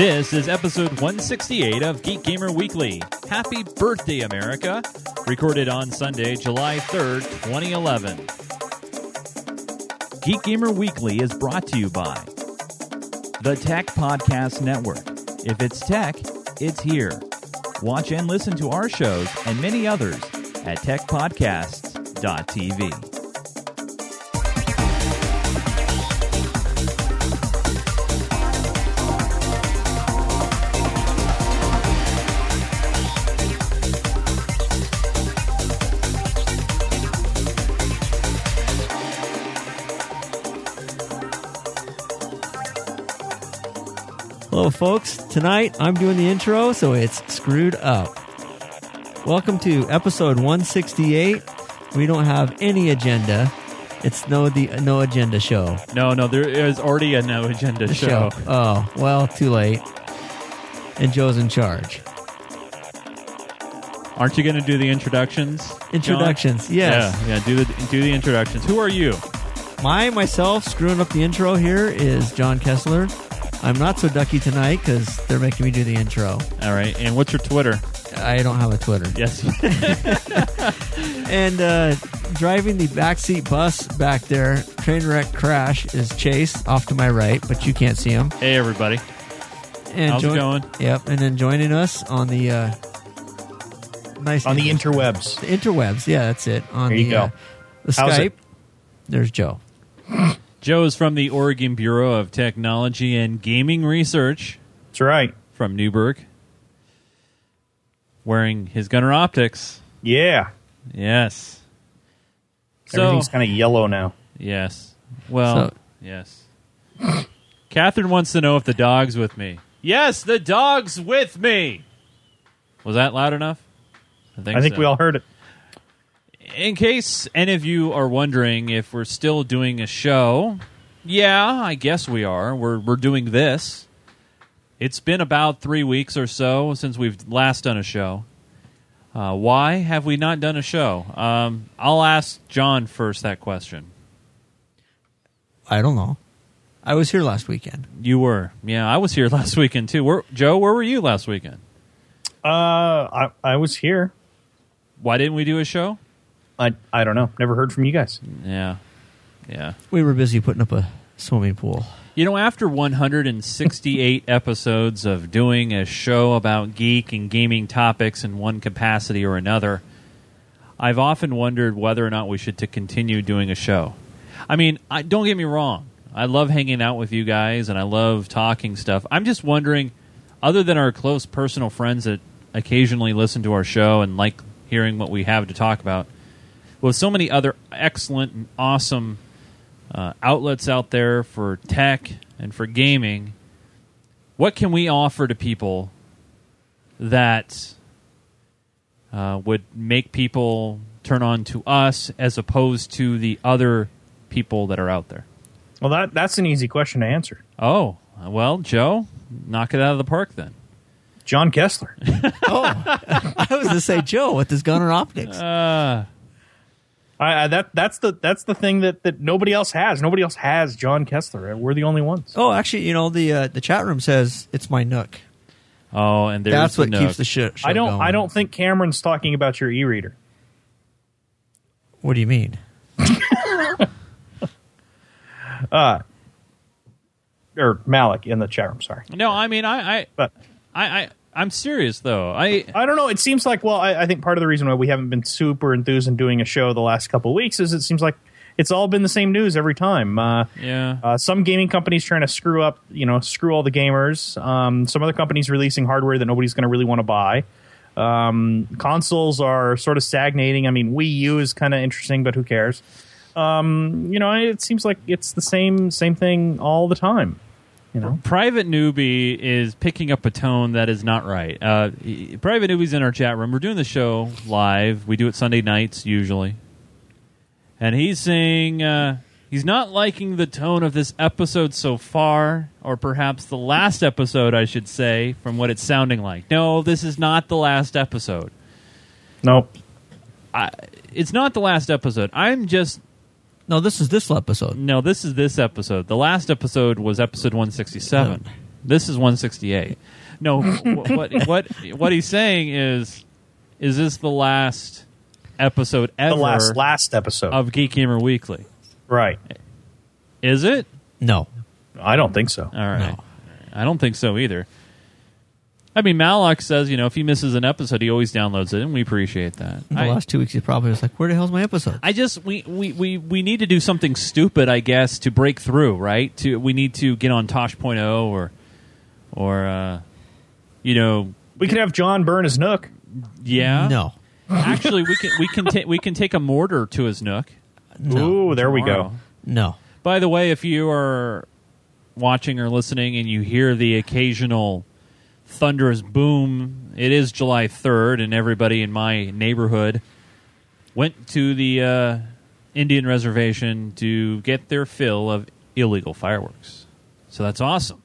This is episode 168 of Geek Gamer Weekly. Happy birthday, America! Recorded on Sunday, July 3rd, 2011. Geek Gamer Weekly is brought to you by the Tech Podcast Network. If it's tech, it's here. Watch and listen to our shows and many others at techpodcasts.tv. Folks. Tonight I'm doing the intro, so it's screwed up. Welcome to episode 168. We don't have any agenda. It's no the no agenda show. No, no, there is already a no agenda show. Oh well, too late. And Joe's in charge. Aren't you going to do the introductions? John? Introductions, yes. Yeah, yeah. Do the do the introductions. Who are you? My myself screwing up the intro here is John Kessler. I'm not so ducky tonight because they're making me do the intro. All right. And what's your Twitter? I don't have a Twitter. Yes. And uh, driving the backseat bus back there, train wreck crash is Chase off to my right, but you can't see him. hey, everybody. And How's it going? Yep, and then joining us on the uh, nice on the name. interwebs. The interwebs. Yeah, that's it. On There the you go. uh, the How's Skype. it? There's Joe. Joe is from the Oregon Bureau of Technology and Gaming Research That's right. from Newberg. Wearing his Gunnar Optiks. Yeah. Yes. So, Everything's kind of yellow now. yes. Well, So- yes. Catherine wants to know if the dog's with me. Yes, the dog's with me. Was that loud enough? I think so. we all heard it. In case any of you are wondering if we're still doing a show, yeah, I guess we are. We're we're doing this. It's been about three weeks or so since we've last done a show. Uh, why have we not done a show? Um, I'll ask John first that question. I don't know. I was here last weekend. You were, yeah, I was here last weekend too. Where, Joe, where were you last weekend? Uh, I I was here. Why didn't we do a show? I I don't know. Never heard from you guys. Yeah, yeah. We were busy putting up a swimming pool. You know, after 168 episodes of doing a show about geek and gaming topics in one capacity or another, I've often wondered whether or not we should to continue doing a show. I mean, I, don't get me wrong. I love hanging out with you guys and I love talking stuff. I'm just wondering, other than our close personal friends that occasionally listen to our show and like hearing what we have to talk about, with so many other excellent and awesome uh, outlets out there for tech and for gaming, what can we offer to people that uh, would make people turn on to us as opposed to the other people that are out there? Well, that that's an easy question to answer. Oh, well, Joe, knock it out of the park then. John Kessler. Oh, I was going to say Joe with his Gunnar Optiks. Uh, I, I, that that's the that's the thing that, that nobody else has. Nobody else has John Kessler. We're the only ones. oh, actually, you know the uh, the chat room says it's my Nook. oh, and there's That's the what Nook. keeps the shit. I don't going. I don't think Cameron's talking about your e-reader. What do you mean? uh, Or Malik in the chat room. Sorry, No, I mean, I, I, but I, I, I'm serious though. I, I don't know. It seems like well, I, I think part of the reason why we haven't been super enthused in doing a show the last couple of weeks is it seems like it's all been the same news every time. Uh, yeah. Uh, some gaming companies trying to screw up, you know, screw all the gamers. Um, some other companies releasing hardware that nobody's going to really want to buy. Um, consoles are sort of stagnating. I mean, Wii U is kind of interesting, but who cares? Um, you know, it seems like it's the same same thing all the time. You know, Private Newbie is picking up a tone that is not right. Uh, he- Private Newbie's in our chat room. We're doing the show live. We do it Sunday nights usually. And he's saying uh, he's not liking the tone of this episode so far, or perhaps the last episode, I should say, from what it's sounding like. No, this is not the last episode. nope. I, it's not the last episode. I'm just No, this is this episode. no. This is this episode. The last episode was episode 167. This is 168. No, wh- what what what he's saying is, is this the last episode The ever last last episode. of Geek Gamer Weekly? right. Is it? No. I don't think so. All right. No. I don't think so either. I mean, Malak says, you know, if he misses an episode, he always downloads it, and we appreciate that. The I, last two weeks, he probably was like, "Where the hell's my episode?" I just we, we, we, we need to do something stupid, I guess, to break through, right? To we need to get on Tosh.0 or or uh, you know, We could have John burn his Nook. yeah. No. Actually, we can we can ta- we can take a mortar to his nook. No. Ooh, there we go. No. By the way, if you are watching or listening and you hear the occasional thunderous boom, it is July 3rd, and everybody in my neighborhood went to the uh, Indian reservation to get their fill of illegal fireworks. So that's awesome.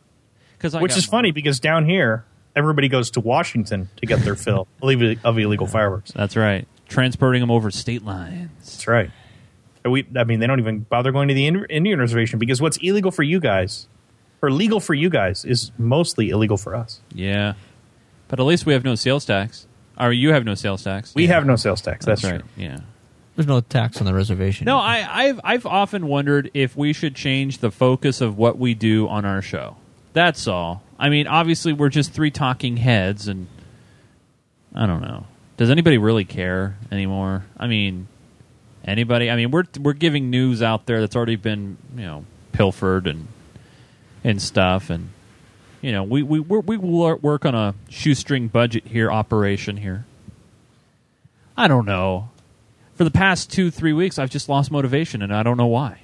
Cause I Which is funny because down here, everybody goes to Washington to get their fill of illegal fireworks. That's right. Transporting them over state lines. That's right. We, I mean, they don't even bother going to the Indian reservation because what's illegal for you guys, or legal for you guys, is mostly illegal for us. Yeah. But at least we have no sales tax. Or you have no sales tax. We have no sales tax. That's, right. true. Yeah. There's no tax on the reservation. No, I, I've I've often wondered if we should change the focus of what we do on our show. That's all. I mean, obviously, we're just three talking heads, and I don't know. Does anybody really care anymore? I mean, anybody? I mean, we're we're giving news out there that's already been you know pilfered and and stuff, and you know we we we're, we wor- work on a shoestring budget here, operation here. I don't know. For the past two three weeks, I've just lost motivation, and I don't know why.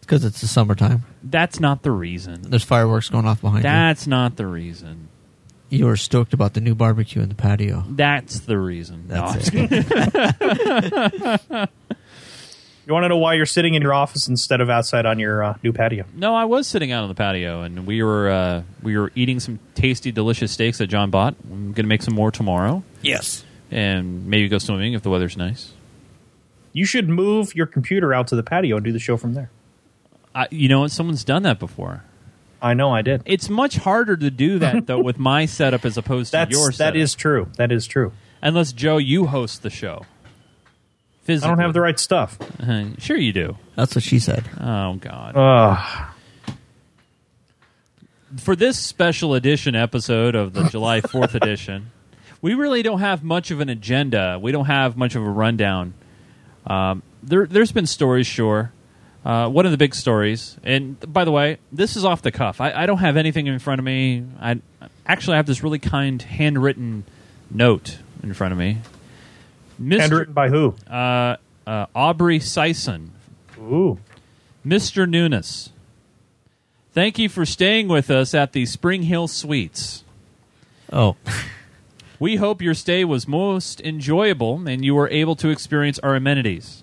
because it's the summertime. That's not the reason. There's fireworks going off behind That's not the reason. you. You were stoked about the new barbecue in the patio. That's the reason. That's I'm it. You want to know why you're sitting in your office instead of outside on your uh, new patio? No, I was sitting out on the patio, and we were uh, we were eating some tasty, delicious steaks that John bought. I'm going to make some more tomorrow, Yes. and maybe go swimming if the weather's nice. You should move your computer out to the patio and do the show from there. I, you know what? Someone's done that before. I know I did. It's much harder to do that though with my setup as opposed to yours. That's your that setup. is true. That is true. unless Joe, you host the show. I don't have the right stuff. Uh, sure, you do. That's what she said. Oh God. Ugh. for this special edition episode of the July 4th edition, we really don't have much of an agenda. We don't have much of a rundown. Um, there, there's been stories, sure. Uh, one of the big stories, and by the way, this is off the cuff. I, I don't have anything in front of me. I actually have this really kind handwritten note in front of me. Mr. Handwritten by who? uh, uh, Aubrey Sison Ooh. Mr. Nunes, thank you for staying with us at the Spring Hill Suites. Oh, We hope your stay was most enjoyable and you were able to experience our amenities.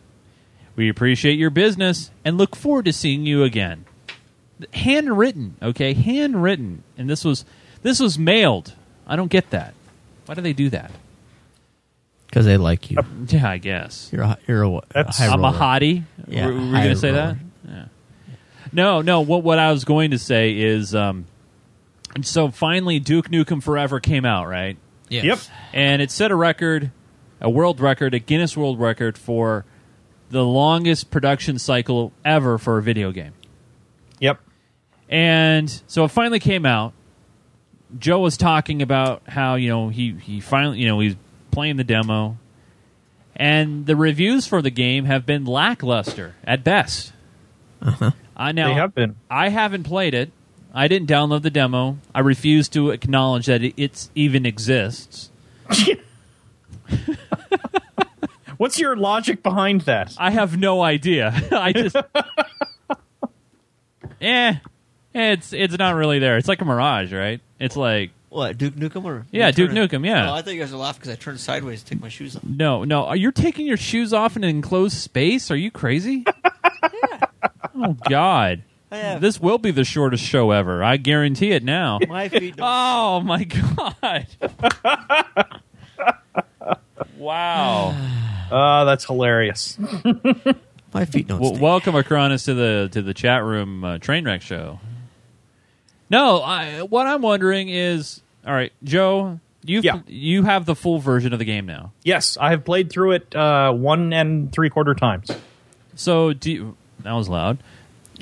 We appreciate your business and look forward to seeing you again. Handwritten, okay, handwritten, and this was this was mailed. I don't get that. Why do they do that? Because they like you. Yeah, I guess. You're a, you're a, a That's- high I'm a roller. hottie. Yeah, were, were you high going to say roller. that? Yeah. No, no. What what I was going to say is, um, and so finally, Duke Nukem Forever came out, right? Yes. Yep. And it set a record, a world record, a Guinness World Record for the longest production cycle ever for a video game. Yep. And so it finally came out. Joe was talking about how you know he he finally you know he's playing the demo, and the reviews for the game have been lackluster at best. Uh-huh. I now They have been. I haven't played it. I didn't download the demo. I refuse to acknowledge that it even exists. What's your logic behind that? I have no idea. I just, eh, it's it's not really there. It's like a mirage, right? It's like What Duke Nukem or Yeah, Duke turn it- Nukem, yeah. Oh, I thought you guys were laughing because I turned sideways to take my shoes off. no, no. Are you taking your shoes off in an enclosed space? Are you crazy? Oh God, have this will be the shortest show ever. I guarantee it now. my feet. Don't, Oh my God! wow. Uh, that's hilarious. my feet don't. Well, stink. welcome, Acronis, to the to the chat room uh, train wreck show. No, I, what I'm wondering is, all right, Joe, you Yeah. you have the full version of the game now. Yes, I have played through it uh, one and three quarter times. So do you, that was loud.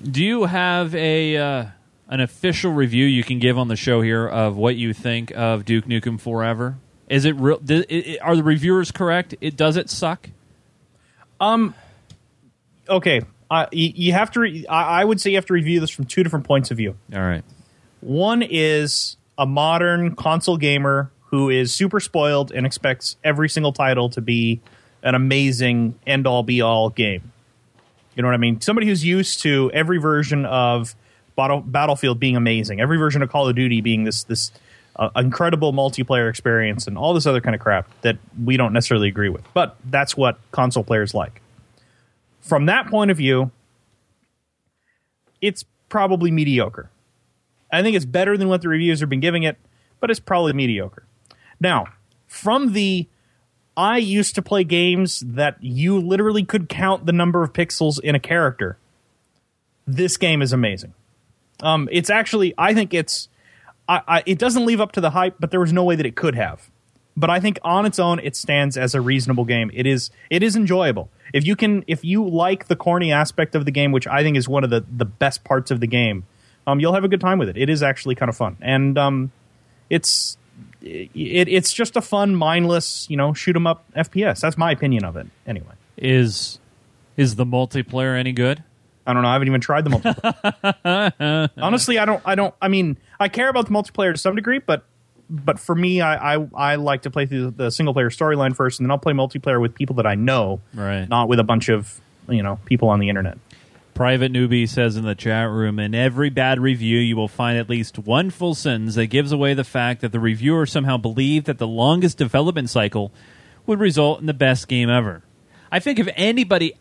Do you have a uh, an official review you can give on the show here of what you think of Duke Nukem Forever? Is it real? di- i- i- Are the reviewers correct? It does it suck? Um. Okay, uh, you, you have to. Re- I, I would say you have to review this from two different points of view. All right. One is a modern console gamer who is super spoiled and expects every single title to be an amazing end all be all game. You know what I mean? Somebody who's used to every version of Battle, Battlefield being amazing, every version of Call of Duty being this this uh, incredible multiplayer experience, and all this other kind of crap that we don't necessarily agree with. But that's what console players like. From that point of view, it's probably mediocre. I think it's better than what the reviews have been giving it, but it's probably mediocre. Now, from the I used to play games that you literally could count the number of pixels in a character. This game is amazing. Um, it's actually, I think it's, I, I, it doesn't live up to the hype, but there was no way that it could have. But I think on its own, it stands as a reasonable game. It is, it is enjoyable. If you can, if you like the corny aspect of the game, which I think is one of the the best parts of the game, um, you'll have a good time with it. It is actually kind of fun, and um, it's it, it's just a fun, mindless, you know, shoot 'em up FPS. That's my opinion of it. Anyway, Is is the multiplayer any good? I don't know. I haven't even tried the multiplayer. Honestly, I don't. I don't. I mean, I care about the multiplayer to some degree, but but for me, I I, I like to play through the single player storyline first, and then I'll play multiplayer with people that I know, Right. Not with a bunch of you know people on the internet. Private Newbie says in the chat room, in every bad review, you will find at least one full sentence that gives away the fact that the reviewer somehow believed that the longest development cycle would result in the best game ever. I think if anybody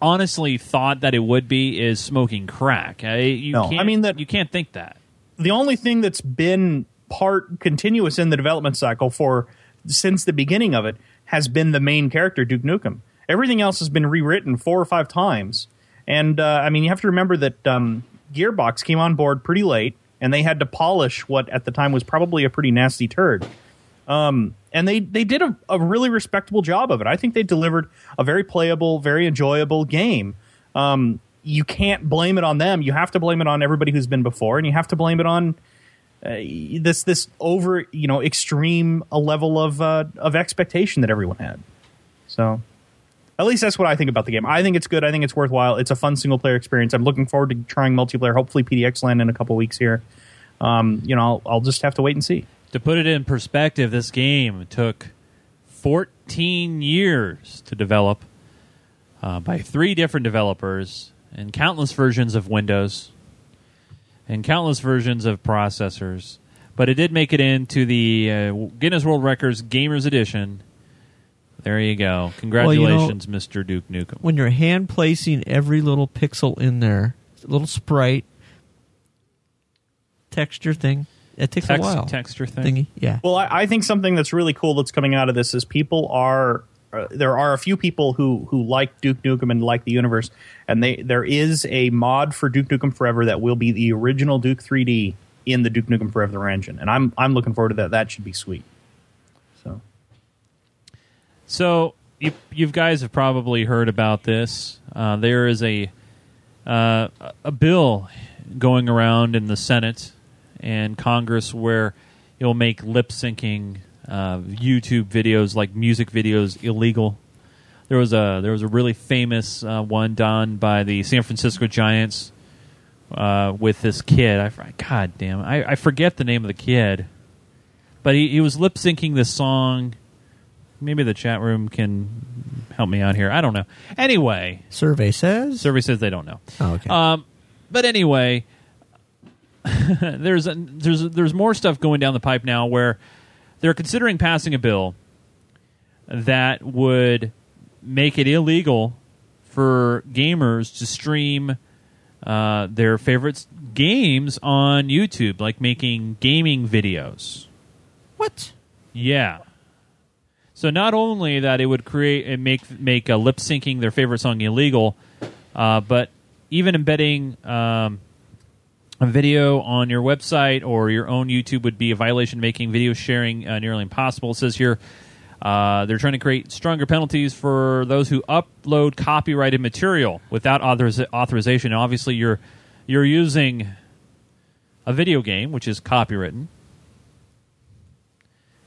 honestly thought that it would be, is smoking crack. I, you No, I can't, mean that- you can't think that. the only thing that's been part continuous in the development cycle for since the beginning of it has been the main character Duke Nukem. Everything else has been rewritten four or five times, and uh, I mean you have to remember that um, Gearbox came on board pretty late, and they had to polish what at the time was probably a pretty nasty turd. Um, and they they did a, a really respectable job of it. I think they delivered a very playable, very enjoyable game. Um, you can't blame it on them. You have to blame it on everybody who's been before, and you have to blame it on uh, this this over you know extreme a level of uh, of expectation that everyone had. So. At least that's what I think about the game. I think it's good. I think it's worthwhile. It's a fun single player experience. I'm looking forward to trying multiplayer. Hopefully, PDXLAN in a couple weeks here. Um, you know, I'll, I'll just have to wait and see. To put it in perspective, this game took 14 years to develop uh, by three different developers and countless versions of Windows and countless versions of processors. But it did make it into the uh, Guinness World Records Gamers Edition. There you go. Well, you know- Congratulations, Mr. Duke Nukem. When you're hand placing every little pixel in there, little sprite, texture thing, it takes Text- a while. texture thing. Thingy, yeah. Well, I, I think something that's really cool that's coming out of this is people are uh, there are a few people who who like Duke Nukem and like the universe, and they there is a mod for Duke Nukem Forever that will be the original Duke 3D in the Duke Nukem Forever engine, and I'm I'm looking forward to that. That should be sweet. So you you guys have probably heard about this. Uh, there is a uh, a bill going around in the Senate and Congress where it'll make lip syncing uh, YouTube videos like music videos illegal. There was a there was a really famous uh, one done by the San Francisco Giants uh, with this kid. I God damn, I, I forget the name of the kid, but he, he was lip syncing this song maybe the chat room can help me out here. I don't know. Anyway, Survey says. survey says they don't know. Oh, okay. Um, but anyway, there's a, there's there's more stuff going down the pipe now where they're considering passing a bill that would make it illegal for gamers to stream uh, their favorite games on YouTube, like making gaming videos. what? Yeah. So not only that it would create and make make uh, lip syncing their favorite song illegal, uh, but even embedding um, a video on your website or your own YouTube would be a violation, making video sharing uh, nearly impossible. It says here uh, they're trying to create stronger penalties for those who upload copyrighted material without authoriz- authorization. And obviously, you're you're using a video game which is copywritten,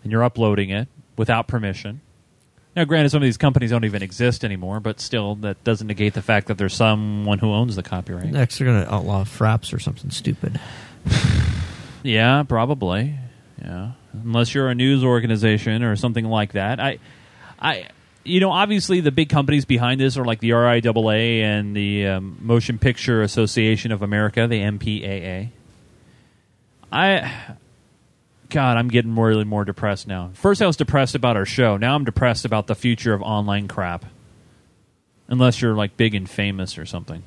and you're uploading it without permission. Now, granted, some of these companies don't even exist anymore, but still, that doesn't negate the fact that there's someone who owns the copyright. Next, they're going to outlaw fraps or something stupid. Yeah, probably. Yeah, unless you're a news organization or something like that. I, I, you know, obviously the big companies behind this are like the RIAA and the um, Motion Picture Association of America, the MPAA. I, God, I'm getting more really more depressed now. First, I was depressed about our show. Now I'm depressed about the future of online crap. Unless you're like big and famous or something.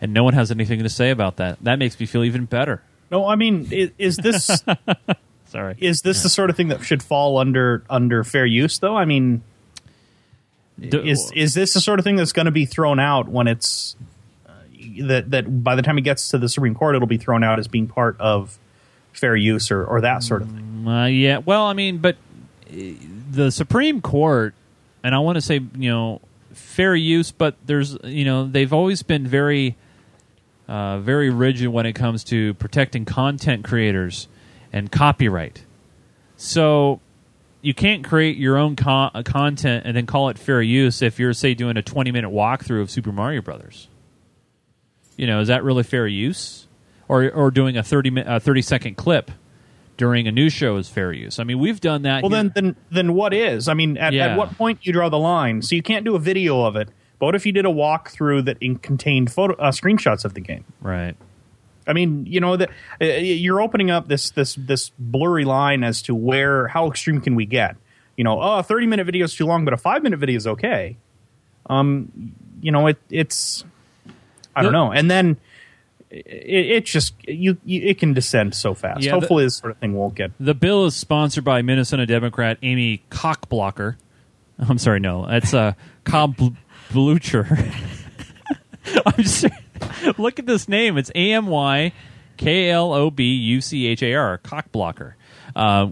And no one has anything to say about that. That makes me feel even better. No, I mean, is, is this Sorry. is this the sort of thing that should fall under under fair use? Though, I mean, Do- is is this the sort of thing that's going to be thrown out when it's uh, that that by the time it gets to the Supreme Court, it'll be thrown out as being part of fair use or or that sort of thing? Uh, yeah, well, I mean, but uh, the Supreme Court, and I want to say, you know, fair use, but there's, you know, they've always been very, uh, very rigid when it comes to protecting content creators and copyright. So you can't create your own co- uh, content and then call it fair use if you're, say, doing a 20 minute walkthrough of Super Mario Brothers. You know, is that really fair use? Or, or doing a 30, mi- uh, 30 second clip during a news show is fair use. I mean, we've done that. Well, here- then then then what is? I mean, at, Yeah. at what point do you draw the line? So you can't do a video of it. But what if you did a walkthrough that in, contained photo uh, screenshots of the game? right. I mean, you know that uh, you're opening up this this this blurry line as to where how extreme can we get? You know, oh, a 30 minute video is too long, but a five minute video is okay. Um, you know, it it's I don't know, and then it, it just you, you it can descend so fast. Yeah, the- Hopefully, this sort of thing won't get. The bill is sponsored by Minnesota Democrat Amy Cockblocker. I'm sorry, no, it's uh, Cobb Blucher. I'm just look at this name. It's A M Y K L O B U C H A R Cockblocker. Uh,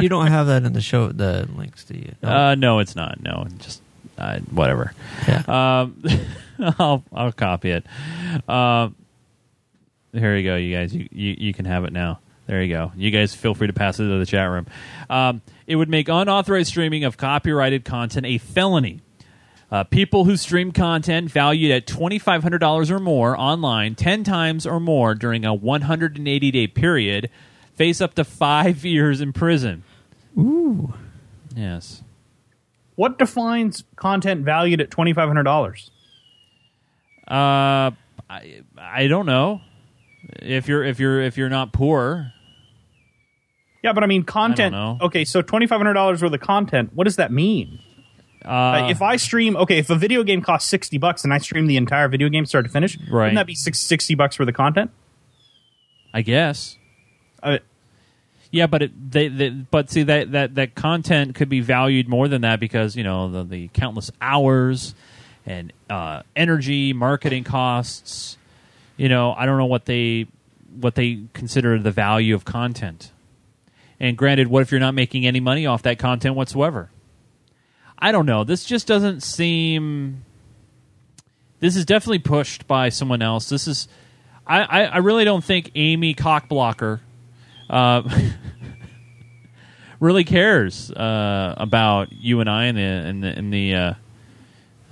you don't have that in the show, the links, do you? No. uh, no, it's not. No, just uh, whatever. yeah. Um, I'll I'll copy it. Um, here you go, you guys. You, you you can have it now. There you go. You guys feel free to pass it to the chat room. Um, it would make unauthorized streaming of copyrighted content a felony. Uh, people who stream content valued at $2,500 or more online 10 times or more during a 180 day period face up to five years in prison. Ooh. Yes. What defines content valued at twenty five hundred dollars? Uh, I I don't know. If you're if you're if you're not poor, Yeah, but I mean, content. know. Okay, so twenty five hundred dollars worth of content. What does that mean? uh, Uh, if I stream, okay, if a video game costs sixty bucks and I stream the entire video game start to finish, Right. wouldn't that be six, 60 bucks worth of content? I guess. Uh, Yeah, but it, they, they, but see that, that that content could be valued more than that because you know the, the countless hours and uh, energy, marketing costs. You know, I don't know what they what they consider the value of content. And granted, what if you're not making any money off that content whatsoever? I don't know. This just doesn't seem. This is definitely pushed by someone else. This is. I, I, I really don't think Amy Cockblocker uh, really cares uh, about you and I and the in the, in the uh,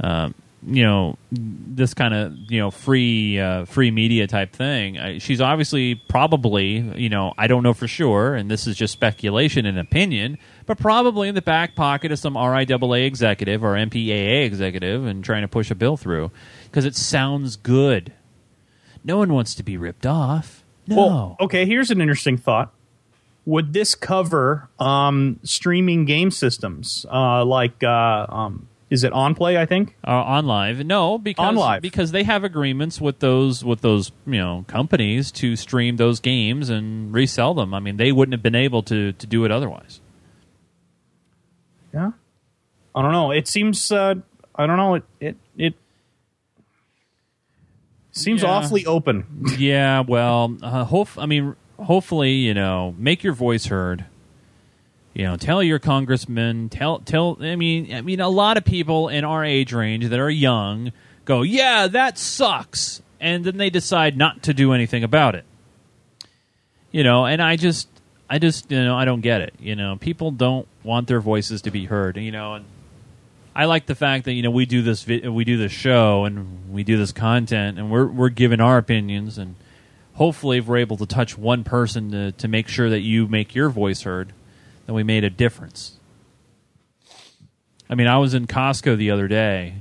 uh, you know this kind of you know free uh, free media type thing. I, she's obviously probably you know I don't know for sure, and this is just speculation and opinion, but probably in the back pocket of some RIAA executive or MPAA executive and trying to push a bill through because it sounds good. No one wants to be ripped off. No. Well, okay, here's an interesting thought. Would this cover um, streaming game systems uh, like uh, um, is it OnPlay? I think. Uh, on live, no, because OnLive. because they have agreements with those with those you know companies to stream those games and resell them. I mean, they wouldn't have been able to to do it otherwise. Yeah. I don't know. It seems. Uh, I don't know. It it it Seems Yeah. awfully open. Yeah, well, uh, hope I mean, hopefully, you know, make your voice heard. You know, tell your congressman, tell tell. I mean, I mean, a lot of people in our age range that are young go, "Yeah, that sucks," and then they decide not to do anything about it. You know, and I just, I just, you know, I don't get it. You know, people don't want their voices to be heard. You know, and I like the fact that you know we do this vi- we do this show and we do this content and we're we're giving our opinions and hopefully if we're able to touch one person to to make sure that you make your voice heard, then we made a difference. I mean, I was in Costco the other day,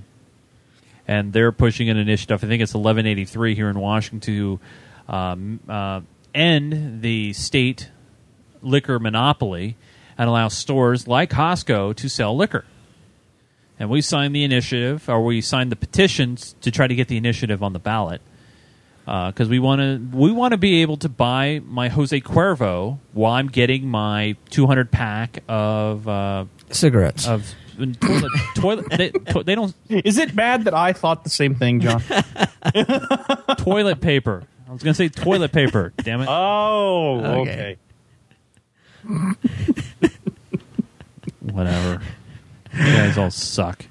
and they're pushing an initiative. I think it's 1183 here in Washington to um, uh, end the state liquor monopoly and allow stores like Costco to sell liquor and we signed the initiative, or we signed the petitions to try to get the initiative on the ballot, because we want to we want to be able to buy my Jose Cuervo while I'm getting my 200 pack of uh, Cigarettes. of toilet toilet. They, to, they don't Is it bad that I thought the same thing, John? toilet paper. I was going to say toilet paper. Damn it! oh, Okay. okay. Whatever. You guys all suck.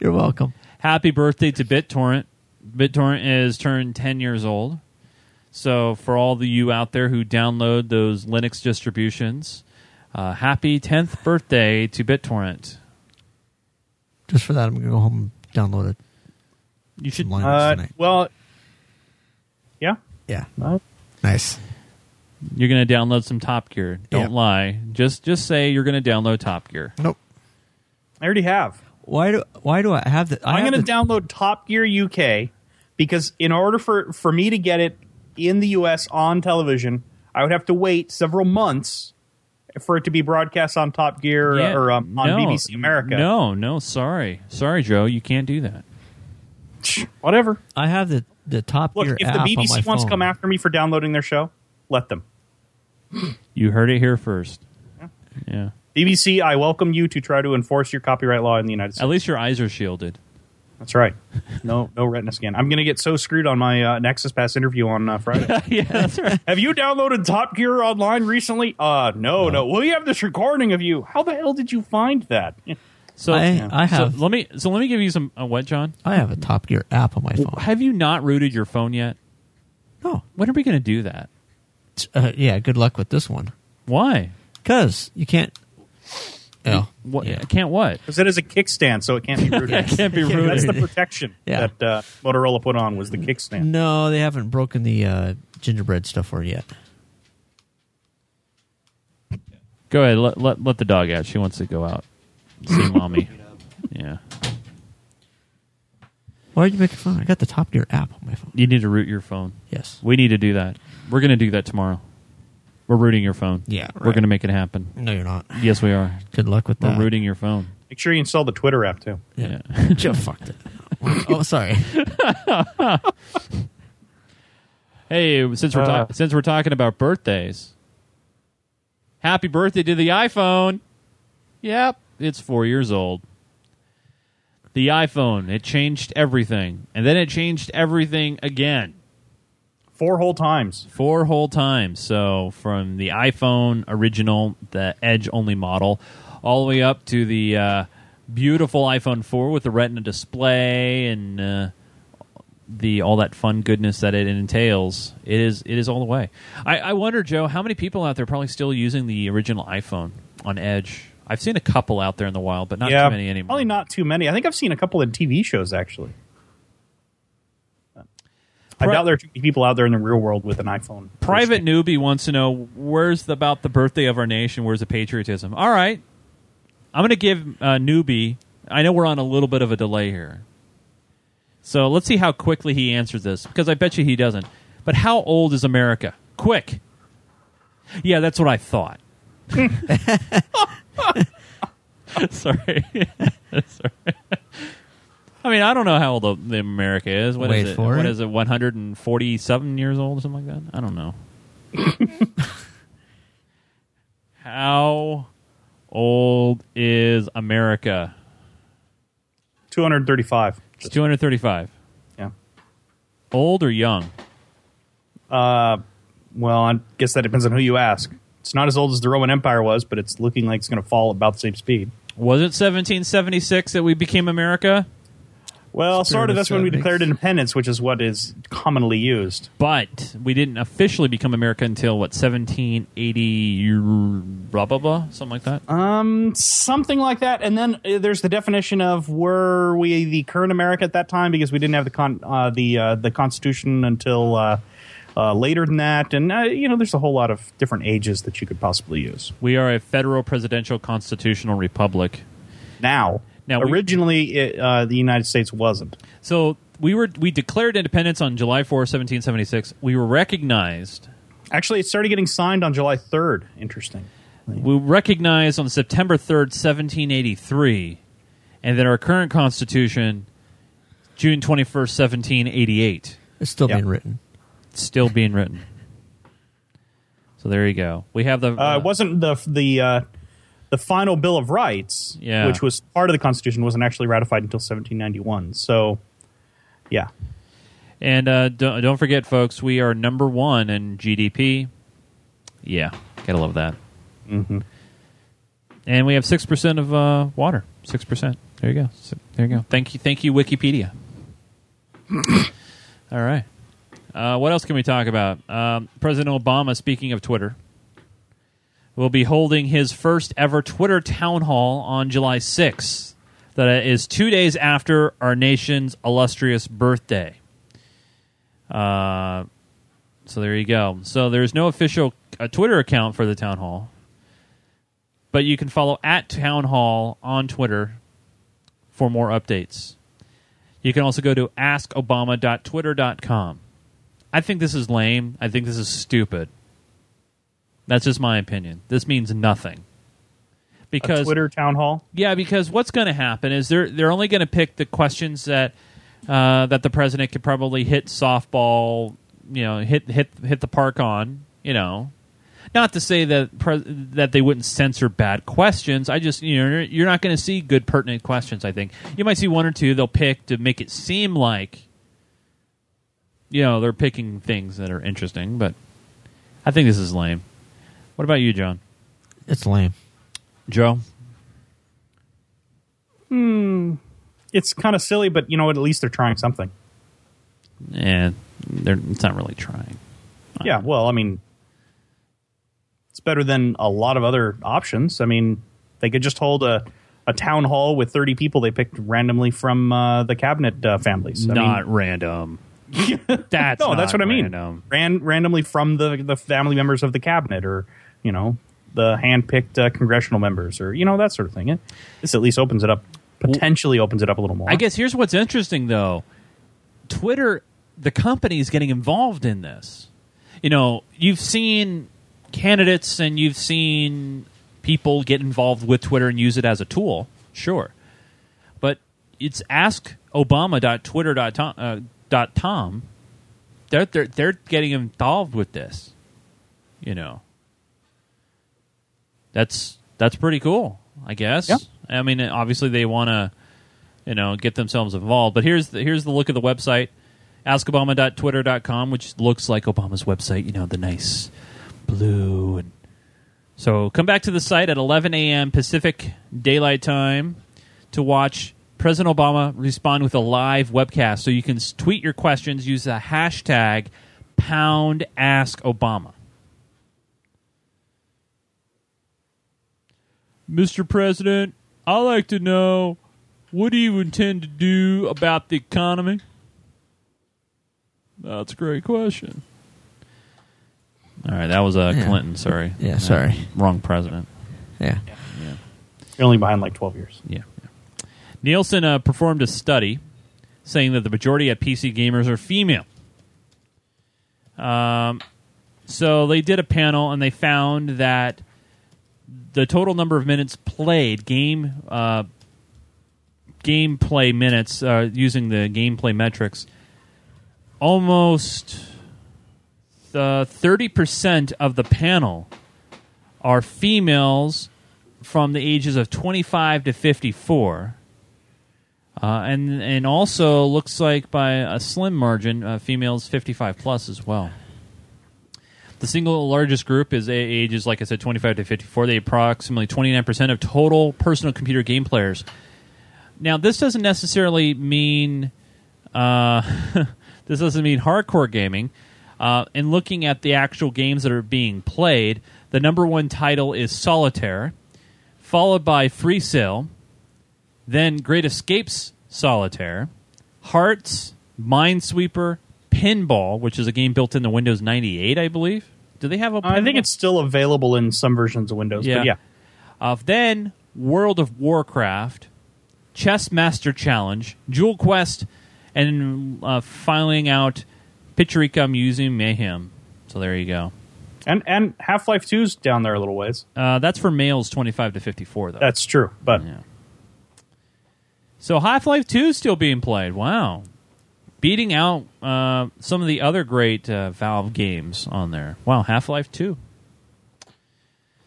You're welcome. Happy birthday to BitTorrent. BitTorrent is turned 10 years old. So, for all the you out there who download those Linux distributions, uh, happy 10th birthday to BitTorrent. Just for that, I'm gonna go home and download it. You should. Some Linux Uh, tonight. well, yeah. Yeah. Uh, Nice. You're going to download some Top Gear. Don't Yeah. lie. Just just say you're going to download Top Gear. Nope. I already have. Why do Why do I have the? I I'm have going to the- download Top Gear UK because in order for for me to get it in the US on television, I would have to wait several months for it to be broadcast on Top Gear Yeah, or um, on no, BBC America. No, no, sorry. Sorry, Joe. You can't do that. Whatever. I have the the Top Look, Gear if app the on my BBC wants to phone. come after me for downloading their show, let them. You heard it here first. Yeah. BBC, I welcome you to try to enforce your copyright law in the United States. At least your eyes are shielded. That's right. No, no retina scan. I'm going to get so screwed on my uh, Nexus Pass interview on uh, Friday. yeah, that's right. have you downloaded Top Gear online recently? Uh, no, no. We have this recording of you. How the hell did you find that? So I- I have- So let me. So let me give you some. Uh, what, John? I have a Top Gear app on my phone. Have you not rooted your phone yet? No. When are we going to do that? Uh, yeah. Good luck with this one. Why? Because you can't. Oh, What? yeah. Can't what? Because it is a kickstand, so it can't be rooted. It can't be rooted. That's the protection Yeah. that uh, Motorola put on was the kickstand. No, they haven't broken the uh, gingerbread stuff for it yet. Go ahead. Let, let let the dog out. She wants to go out. See mommy. Yeah. Why are you making fun? I got the Top Gear app on my phone. You need to root your phone. Yes. We need to do that. We're going to do that tomorrow. We're rooting your phone. Yeah, We're right. going to make it happen. No, you're not. Yes, we are. Good luck with We're that. rooting your phone. Make sure you install the Twitter app too. Yeah. Joe fucked it. oh, sorry. Hey, since we're ta- Uh. since we're talking about birthdays, happy birthday to the iPhone. Yep, it's four years old. The iPhone it changed everything, and then it changed everything again Four whole times. four whole times. So from the iPhone original, the Edge only model, all the way up to the uh, beautiful iPhone 4 with the Retina display and uh, the all that fun goodness that it entails. It is it is all the way. I, I wonder, Joe, how many people out there are probably still using the original iPhone on Edge? I've seen a couple out there in the wild, but not yeah, too many anymore. Probably not too many. I think I've seen a couple in TV shows actually. I doubt there are too many people out there in the real world with an iPhone. Private newbie wants to know where's the, about the birthday of our nation? Where's the patriotism? All right, I'm going to give uh, newbie. I know we're on a little bit of a delay here, so let's see how quickly he answers this because I bet you he doesn't. But how old is America? Quick. Yeah, that's what I thought. Sorry. Sorry. I mean, I don't know how old the, the America is. What is Wait it? for What it. is it? One hundred and forty-seven years old, or something like that. I don't know. how old is America? Two hundred thirty-five. It's two hundred thirty-five. Yeah. Old or young? Uh, well, I guess that depends on who you ask. It's not as old as the Roman Empire was, but it's looking like it's going to fall about the same speed. Was it 1776 that we became America? Well, sort of. of That's when we declared independence, which is what is commonly used. But we didn't officially become America until what 1780 blah blah blah something like that. Um, something like that. And then uh, there's the definition of were we the current America at that time because we didn't have the con- uh, the uh, the Constitution until uh, uh, later than that. And uh, you know, there's a whole lot of different ages that you could possibly use. We are a federal presidential constitutional republic. Now, Now, we- originally, it, uh, the United States wasn't. So we were we declared independence on July 4, 1776. We were recognized Actually, it started getting signed on July 3rd. Interesting. we recognized on September 3rd, 1783, and then our current constitution June 21st, 1788. It's still Yeah. being written. It's Still being written. So there you go. We have the Uh, it wasn't the the uh, the final Bill of Rights, Yeah. which was part of the Constitution, wasn't actually ratified until 1791. So, yeah, And uh, don't, don't forget, folks, we are number one in GDP. Yeah, gotta love that. Mm-hmm. And we have six percent of uh, water. Six percent. There you go. Si- There you go. Thank you, thank you, Wikipedia. All right. Uh, what else can we talk about? Um, President Obama, speaking of Twitter, will be holding his first ever Twitter town hall on July 6th. That is two days after our nation's illustrious birthday. Uh, so there you go. So there's no official uh, Twitter account for the town hall, but you can follow at town hall on Twitter for more updates. You can also go to askobama.twitter.com. I think this is lame. I think this is stupid. That's just my opinion. This means nothing. a Because Twitter town hall. yeah, because what's going to happen is they're they're only going to pick the questions that uh, that the president could probably hit softball, you know, hit hit hit the park on, you know. Not to say that pre- that they wouldn't censor bad questions. I just you know you're not going to see good pertinent questions. I think you might see one or two they'll pick to make it seem like you know they're picking things that are interesting, but I think this is lame. What about you, John? It's lame. Joe? Hmm. It's kind of silly, but you know what? At least they're trying something. Yeah, they're it's not really trying. Yeah, well, I mean, it's better than a lot of other options. I mean, they could just hold a, a town hall with 30 people they picked randomly from uh, the cabinet uh, families. I not mean, random. That's no, that's what I mean. random. Ran, randomly from the, the family members of the cabinet or, you know, the hand-picked uh, congressional members or, you know, that sort of thing. It, this at least opens it up, potentially opens it up a little more. I guess here's what's interesting though. Twitter, the company is getting involved in this. You know, you've seen candidates and you've seen people get involved with Twitter and use it as a tool. Sure. But it's askobama.twitter.com. Dot .com. They're, they're, they're getting involved with this. You know. That's that's pretty cool, I guess. Yeah. I mean, obviously they want to, you know, get themselves involved. But here's the, here's the look of the website: askobama.twitter.com, which looks like Obama's website. You know, the nice blue and. So come back to the site at 11 a.m. Pacific Daylight Time to watch President Obama respond with a live webcast. So you can tweet your questions, use the hashtag pound ask Obama. Mr. President, I'd like to know what do you intend to do about the economy? That's a great question. All right, that was uh, Yeah. Clinton. Sorry. Yeah, Uh, sorry. wrong president. Yeah. Yeah. You're only behind like 12 years. Yeah. Nielsen uh, performed a study saying that the majority of PC gamers are female. Um, so they did a panel and they found that the total number of minutes played, game uh, gameplay minutes uh, using the gameplay metrics, almost uh, thirty percent of the panel are females from the ages of 25 to 54 Uh, and and also looks like by a slim margin, uh, females 55 plus as well. The single largest group is ages, like I said, 25 to 54. They approximately 29% of total personal computer game players. Now, this doesn't necessarily mean uh, this doesn't mean hardcore gaming. Uh, and looking at the actual games that are being played, the number one title is Solitaire, followed by Free Cell, then Great Escapes Solitaire, Hearts, Minesweeper, Pinball, which is a game built into Windows 98, I believe. Do they have a? I think it's still available in some versions of Windows. But yeah, Uh, then World of Warcraft, Chess Master Challenge, Jewel Quest, and uh, filing out Picturica Museum Mayhem. So there you go. and and Half Life 2's down there a little ways. Uh, that's for males 25 to 54, though. That's true, but Yeah. So Half Life 2 is still being played. Wow. Beating out uh, some of the other great uh, Valve games on there. Wow, Half Life 2.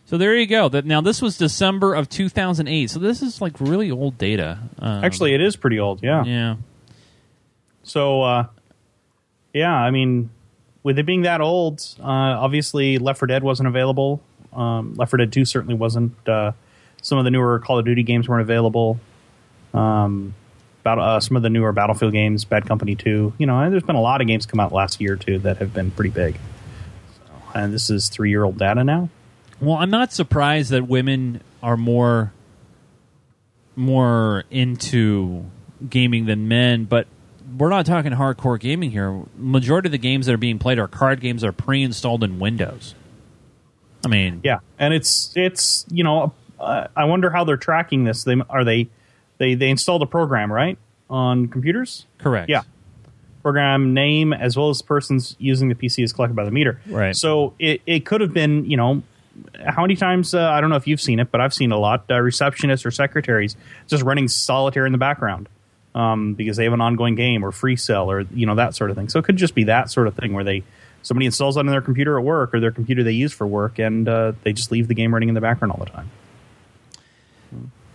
So there you go. That Now, this was December of 2008. So this is like really old data. Um, actually, it is pretty old. Yeah. yeah. So, uh, yeah, I mean, with it being that old, uh, obviously Left 4 Dead wasn't available. Um, Left 4 Dead 2 certainly wasn't. Uh, some of the newer Call of Duty games weren't available. Um, about, uh, some of the newer Battlefield games, Bad Company 2. You know, and there's been a lot of games come out last year or two that have been pretty big. So, and this is three year old data now. Well, I'm not surprised that women are more more into gaming than men, but we're not talking hardcore gaming here. Majority of the games that are being played are card games that are pre-installed in Windows. I mean, Yeah, and it's it's you know uh, I wonder how they're tracking this. They are they they they installed a program right on computers. correct. Yeah. Program name as well as persons using the PC is collected by the meter. Right. So it, it could have been, you know, how many times, uh, I don't know if you've seen it, but I've seen a lot, uh, receptionists or secretaries just running solitaire in the background um, because they have an ongoing game or free cell or, you know, that sort of thing. So it could just be that sort of thing where they, somebody installs that on their computer at work or their computer they use for work and uh, they just leave the game running in the background all the time.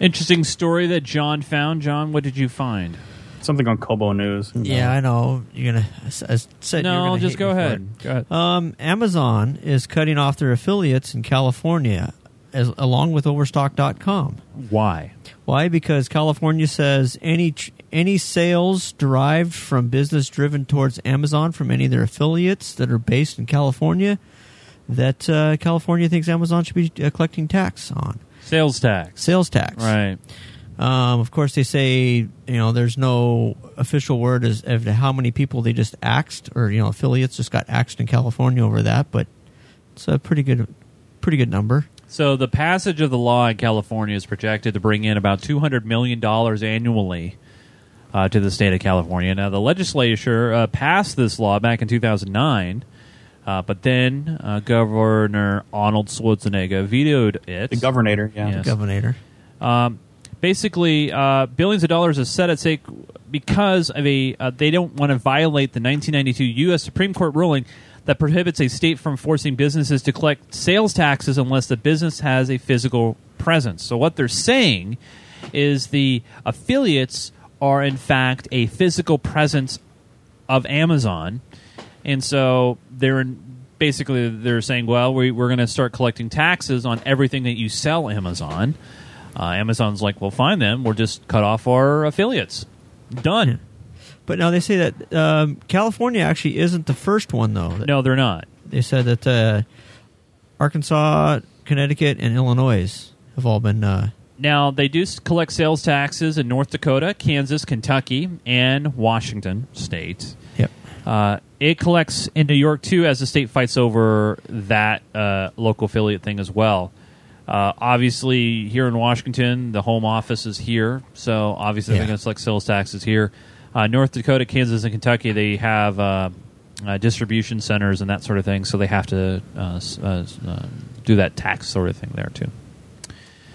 Interesting story that John found. John, what did you find? Something on KOMO News. Yeah, I know. You're gonna. I said you're no, gonna just hate go me for ahead. it. Go ahead. Um, Amazon is cutting off their affiliates in California, as, along with Overstock.com. Why? Why? Because California says any tr- any sales derived from business driven towards Amazon from any of their affiliates that are based in California, that uh, California thinks Amazon should be uh, collecting tax on Sales tax. sales tax. Right. Um, of course, they say you know there's no official word as, as to how many people they just axed, or you know affiliates just got axed in California over that, but it's a pretty good, pretty good number. So the passage of the law in California is projected to bring in about two hundred million dollars annually uh, to the state of California. Now, the legislature uh, passed this law back in two thousand nine, uh, but then uh, Governor Arnold Schwarzenegger vetoed it. The governor, yeah. Yes. Governor. Um, basically, uh, billions of dollars is set at stake because of a. Uh, they don't want to violate the 1992 U.S. Supreme Court ruling that prohibits a state from forcing businesses to collect sales taxes unless the business has a physical presence. So what they're saying is the affiliates are in fact a physical presence of Amazon, and so they're basically they're saying, well, we, we're going to start collecting taxes on everything that you sell Amazon. Uh, Amazon's like, well, fine then, we'll just cut off our affiliates. Done. But now they say that um, California actually isn't the first one, though. No, they're not. They said that uh, Arkansas, Connecticut, and Illinois have all been. Uh, Now they do collect sales taxes in North Dakota, Kansas, Kentucky, and Washington State. Uh, it collects in New York too, as the state fights over that uh, local affiliate thing as well. Uh, obviously, here in Washington, the home office is here, so obviously Yeah. they're going to select sales taxes here. Uh, North Dakota, Kansas, and Kentucky, they have uh, uh, distribution centers and that sort of thing, so they have to uh, uh, uh, do that tax sort of thing there too.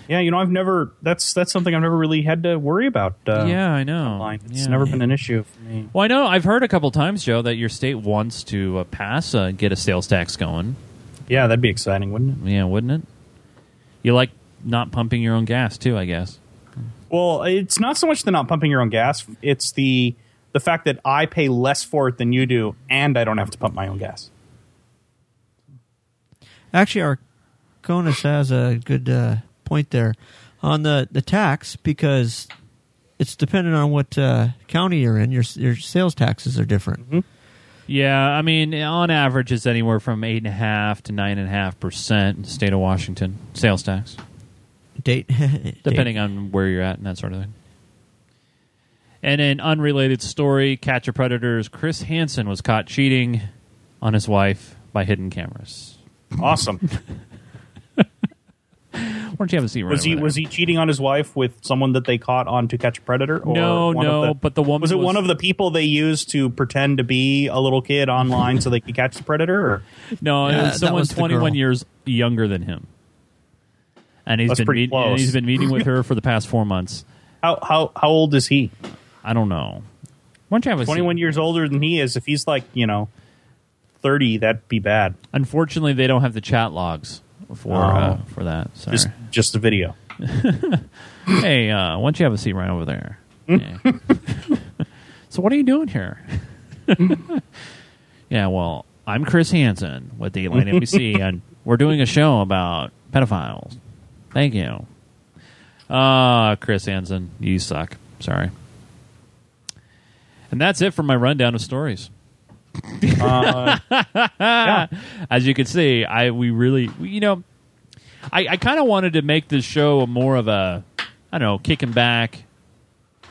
Yeah, you know, I've never. That's that's something I've never really had to worry about. Uh, yeah, I know. online. It's Yeah. never been an issue for me. Well, I know. I've heard a couple times, Joe, that your state wants to uh, pass uh, get a sales tax going. Yeah, that'd be exciting, wouldn't it? Yeah, wouldn't it? You like not pumping your own gas too, I guess. Well, it's not so much the not pumping your own gas; it's the the fact that I pay less for it than you do, and I don't have to pump my own gas. Actually, our Conus has a good uh, point there on the, the tax because it's dependent on what uh, county you're in. Your your sales taxes are different. Yeah, I mean, on average, it's anywhere from eight and a half to nine and a half percent in the state of Washington sales tax, Date depending on where you're at and that sort of thing. And an unrelated story: Catch a Predator's Chris Hansen was caught cheating on his wife by hidden cameras. Awesome. Why don't you have a seat? Right was he over there? was he cheating on his wife with someone that they caught on To Catch a Predator? Or No, one of no, the- but the woman was it was- one of the people they used to pretend to be a little kid online so they could catch the predator? Or? No, Yeah, it was someone 21 years younger than him. And he's That's been pretty meet- and close. he's been meeting with her for the past 4 months. How how how old is he? I don't know. Why don't you have a Twenty one seat? years older than he is. If he's like you know thirty, that'd be bad. Unfortunately, they don't have the chat logs for uh, for that. Sorry. Just just the video. hey, uh, why don't you have a seat right over there? Yeah. so what are you doing here? yeah, well, I'm Chris Hansen with the Atlanta NBC, and we're doing a show about pedophiles. Thank you. Ah, Chris Hansen, you suck. Sorry. And that's it for my rundown of stories. Uh, yeah. As you can see, I we really we- you know, I, I kind of wanted to make this show more of a I don't know, kicking back,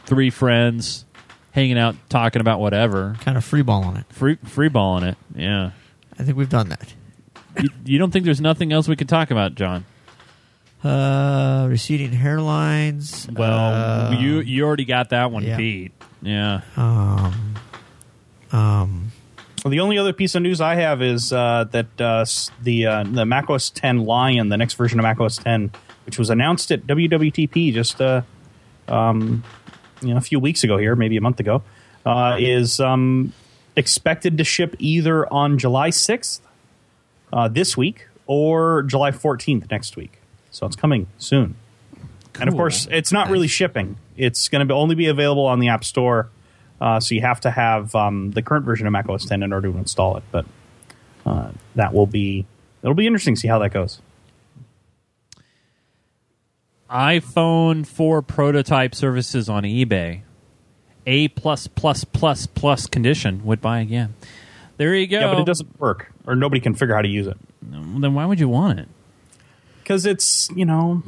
three friends hanging out, talking about whatever, kind of free ball on it. free free balling it. Yeah, I think we've done that. you, you don't think there's nothing else we can talk about, John? Uh, receding hairlines. Well, uh, you you already got that one yeah. beat. Yeah. um, um, Well, the only other piece of news I have is uh, that uh, the uh, the macOS 10 Lion, the next version of macOS 10, which was announced at WWDC just uh, um, you know a few weeks ago here, maybe a month ago, uh, is um, expected to ship either on July 6th uh, this week or July 14th next week. So it's coming soon. And of course, it's not really shipping. It's going to only be available on the App Store. Uh, so you have to have um, the current version of macOS 10 in order to install it. But uh, that will be it'll be interesting to see how that goes. iPhone 4 prototype services on eBay. A plus plus plus plus condition would buy again. There you go. Yeah, but it doesn't work, or nobody can figure out how to use it Then why would you want it? because it's you know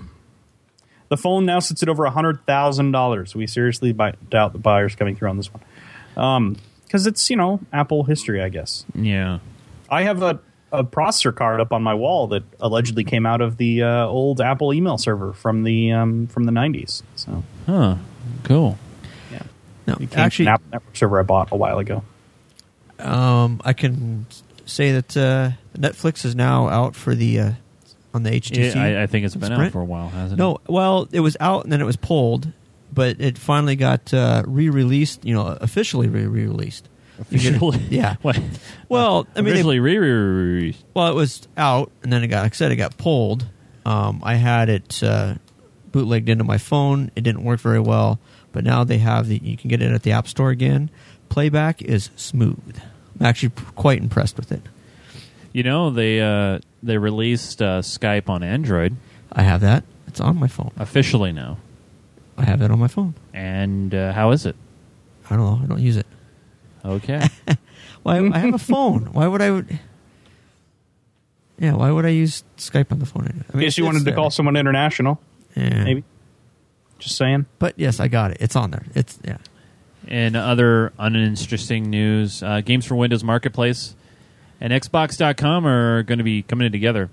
the phone now sits at over a hundred thousand dollars. We seriously buy, doubt the buyers coming through on this one because it's you know Apple history, I guess. Yeah. I have a, a processor card up on my wall that allegedly came out of the uh, old Apple email server from the um, from the nineties. So Huh. Cool. yeah, no, actually, an Apple network server I bought a while ago. um, I can say that uh, Netflix is now out for the uh, on the HTC. Yeah, I, I think it's been out for a while, hasn't it? No, well, it was out and then it was pulled, but it finally got uh, re-released. You know, officially re-released. Officially. Yeah. What? Well, I mean, officially re re well, it was out and then it got. Like I said, it got pulled. Um, I had it uh, bootlegged into my phone. It didn't work very well, but now they have the. You can get it at the App Store again. Playback is smooth. I'm actually p- quite impressed with it. You know they uh, they released uh, Skype on Android I have that. It's on my phone. officially now. I have it on my phone. And uh, how is it? I don't know. I don't use it. Okay. Why? I have a phone. Why would I? Would, yeah. Why would I use Skype on the phone? I mean, In case you it's wanted to there. call someone international, Yeah. maybe. Just saying. But yes, I got it. It's on there. It's yeah. In other uninteresting news, uh, Games for Windows Marketplace and Xbox.com are going to be coming together.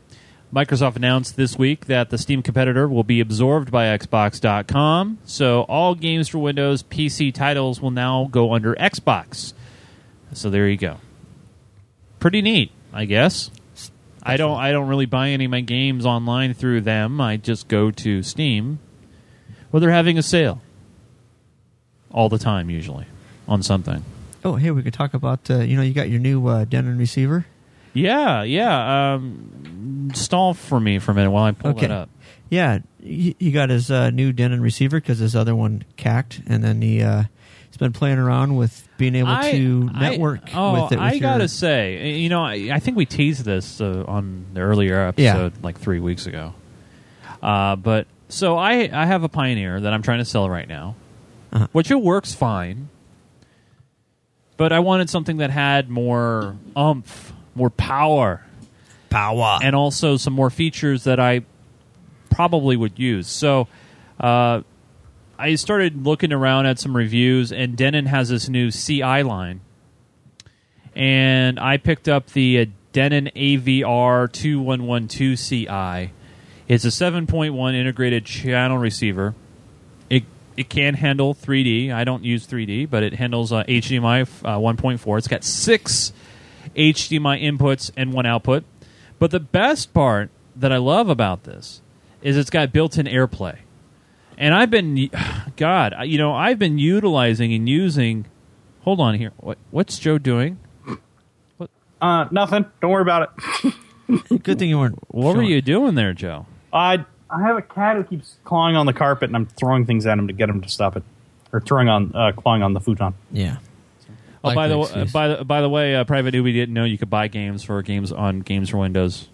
Microsoft announced this week that the Steam competitor will be absorbed by Xbox.com, so all Games for Windows PC titles will now go under Xbox. So there you go. Pretty neat, I guess. I don't I don't really buy any of my games online through them. I just go to Steam. Well, they're having a sale all the time, usually on something. Oh, hey, we could talk about. Uh, you know, you got your new uh, Denon receiver. Yeah, yeah. Um, stall for me for a minute while I pull Okay. that up. Yeah, he, he got his uh, new Denon receiver because his other one cacked, and then he uh, he's been playing around with being able I- to I- network oh, with it. With I your, gotta say, you know, I, I think we teased this uh, on the earlier episode, like three weeks ago. Uh, but so I, I have a Pioneer that I'm trying to sell right now, Uh-huh. which it works fine. But I wanted something that had more umph, more power, power. and also some more features that I probably would use. So uh, I started looking around at some reviews, and Denon has this new CI line, and I picked up the uh, Denon AVR two one one two CI. It's a seven point one integrated channel receiver. It it can handle 3D. I don't use 3D, but it handles uh, HDMI uh, 1.4. It's got six HDMI inputs and one output. But the best part that I love about this is it's got built-in AirPlay. And I've been, God, you know, I've been utilizing and using. Hold on here. What, what's Joe doing? Uh, nothing. Don't worry about it. Good thing you weren't. What were you doing there, Joe? I I have a cat who keeps clawing on the carpet, and I'm throwing things at him to get him to stop it, or throwing on uh, clawing on the futon. Yeah. Oh, Like by the the uh, by the by the way, uh, Private Newbie didn't know you could buy games for games on Games for Windows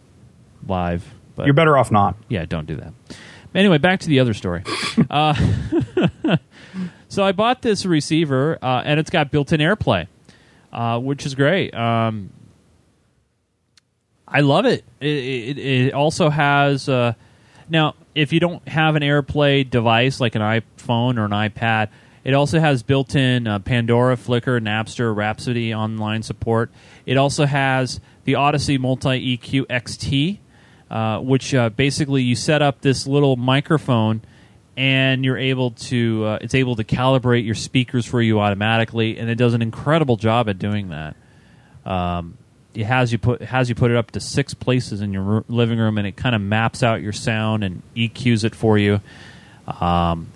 Live. But You're better off not. yeah, don't do that. Anyway, back to the other story. uh, so I bought this receiver, uh, and it's got built-in AirPlay, uh, which is great. Um, I love it. It, it, it also has uh, now. If you don't have an AirPlay device like an iPhone or an iPad, it also has built-in uh, Pandora, Flickr, Napster, Rhapsody online support. It also has the Audyssey Multi EQ XT, uh, which uh, basically you set up this little microphone and you're able to uh, it's able to calibrate your speakers for you automatically, and it does an incredible job at doing that. Um, it has you put has you put it up to six places in your living room, and it kind of maps out your sound and EQs it for you. Um,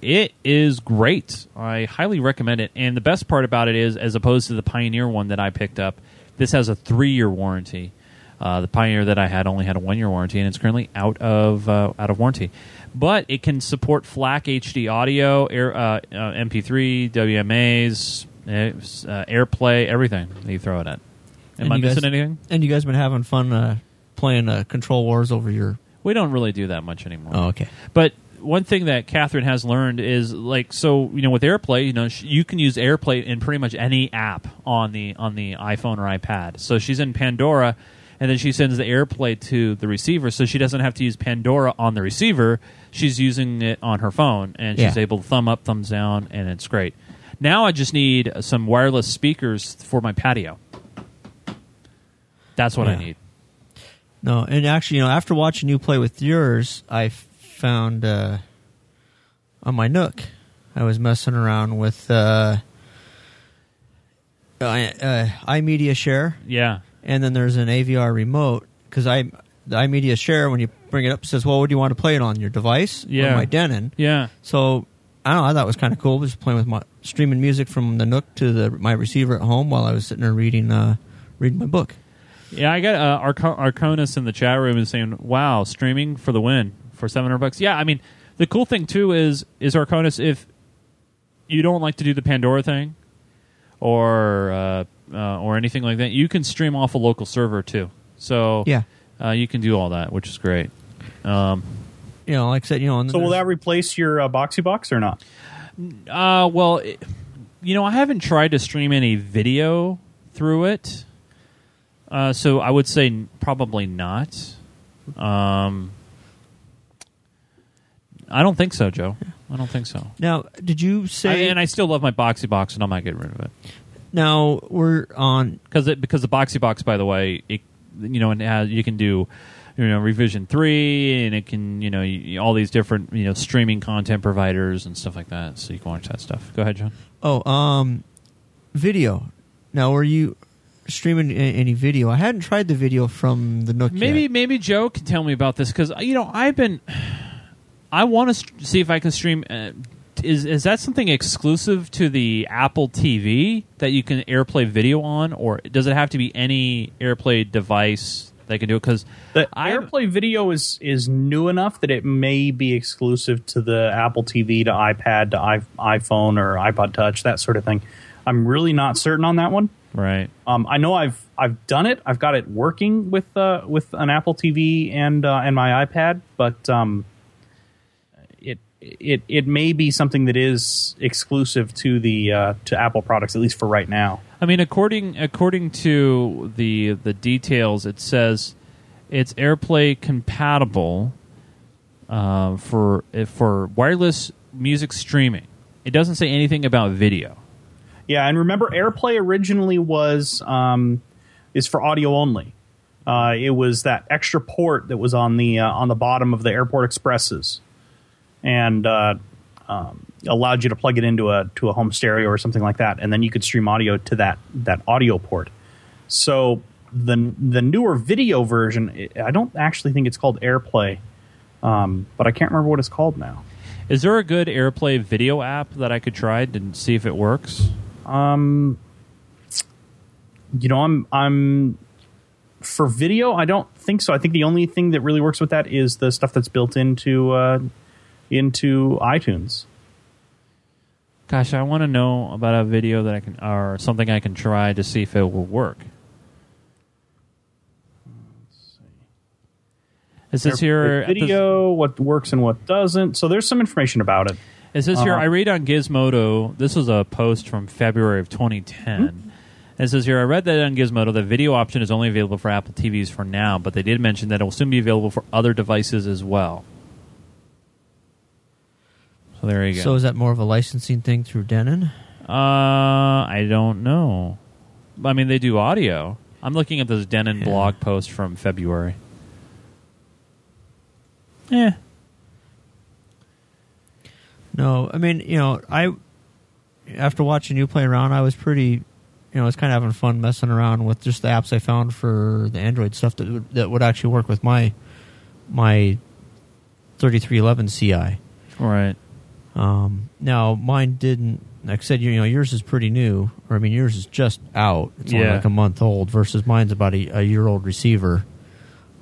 it is great. I highly recommend it. And the best part about it is, as opposed to the Pioneer one that I picked up, this has a three-year warranty. Uh, the Pioneer that I had only had a one-year warranty, and it's currently out of uh, out of warranty. But it can support FLAC HD audio, Air, uh, uh, MP3, WMAs, uh, uh, AirPlay, everything that you throw it at. Am And I you guys- missing anything? And you guys been having fun uh, playing uh, Control Wars over your. We don't really do that much anymore. Oh, okay. But one thing that Catherine has learned is like so you know with AirPlay, you know sh- you can use AirPlay in pretty much any app on the on the iPhone or iPad. So she's in Pandora, and then she sends the AirPlay to the receiver, so she doesn't have to use Pandora on the receiver. She's using it on her phone, and she's Yeah. able to thumb up, thumbs down, and it's great. Now I just need some wireless speakers for my patio. That's what I need. No, and actually, you know, after watching you play with yours, I found uh, on my Nook, I was messing around with uh, I, uh, iMedia Share, Yeah. and then there's an AVR remote because I the iMedia Share when you bring it up it says, "Well, what do you want to play it on your device?" Yeah. or my Denon. Yeah. So I don't know. I thought it was kind of cool. Just playing with my streaming music from the Nook to the my receiver at home while I was sitting there reading uh, reading my book. Yeah, I got uh, Arco- Arconis in the chat room is saying, "Wow, streaming for the win for seven hundred bucks." Yeah, I mean, the cool thing too is is Arconis if you don't like to do the Pandora thing or uh, uh, or anything like that, you can stream off a local server too. So Yeah, uh, you can do all that, which is great. Um, you know, like I said, you know. and So will that replace your uh, Boxee Box or not? uh, well, it, you know, I haven't tried to stream any video through it, uh, so I would say n- probably not. Um, I don't think so, Joe. I don't think so. Now, did you I, say? and I still love my Boxee Box, and I'm not getting rid of it now we're on. because it, because the Boxee Box, by the way, it, you know, it has you can do. You know, revision three, and it can, you know, y- all these different, you know, streaming content providers and stuff like that. So you can watch that stuff. Go ahead, John. Oh, um, video. Now, were you streaming any video? I hadn't tried the video from the Nook. Maybe yet. maybe Joe can tell me about this because you know I've been I want to st- see if I can stream. Uh, is is that something exclusive to the Apple TV that you can AirPlay video on, or does it have to be any AirPlay device that can do it because The AirPlay video is is new enough that it may be exclusive to the Apple TV, to iPad, to I, iPhone or iPod Touch, that sort of thing. I'm really not certain on that one. Right. Um, I know I've I've done it. I've got it working with uh, with an Apple TV and uh, and my iPad, but um, it it it may be something that is exclusive to the uh, to Apple products, at least for right now. I mean, according according to the the details, it says it's AirPlay compatible uh, for for wireless music streaming. It doesn't say anything about video. Yeah, and remember, AirPlay originally was um, is for audio only. Uh, it was that extra port that was on the uh, on the bottom of the Airport Expresses, and uh, um, allowed you to plug it into a to a home stereo or something like that, and then you could stream audio to that that audio port. So the the newer video version, I don't actually think it's called AirPlay, um, but I can't remember what it's called now. Is there a good AirPlay video app that I could try to see if it works? Um, you know, I'm I'm for video. I don't think so. I think the only thing that really works with that is the stuff that's built into uh, into iTunes. Gosh, I want to know about a video that I can or something I can try to see if it will work. Here at the- video, what works and what doesn't. So there's some information about it. It says here, Uh-huh. I read on Gizmodo, this was a post from February of 2010. It says here, I read that on Gizmodo, the video option is only available for Apple TVs for now, but they did mention that it will soon be available for other devices as well. So there you go. So is that more of a licensing thing through Denon? uh, I don't know. I mean, they do audio. I'm looking at this Denon Yeah. blog post from February. Eh. No, I mean, you know, I after watching you play around, I was pretty, you know, I was kind of having fun messing around with just the apps I found for the Android stuff that would, that would actually work with my my 3311 CI. Right. Um, now mine didn't. Like I said, you know, yours is pretty new, or I mean, yours is just out. It's only Yeah. like a month old, versus mine's about a, a year old receiver.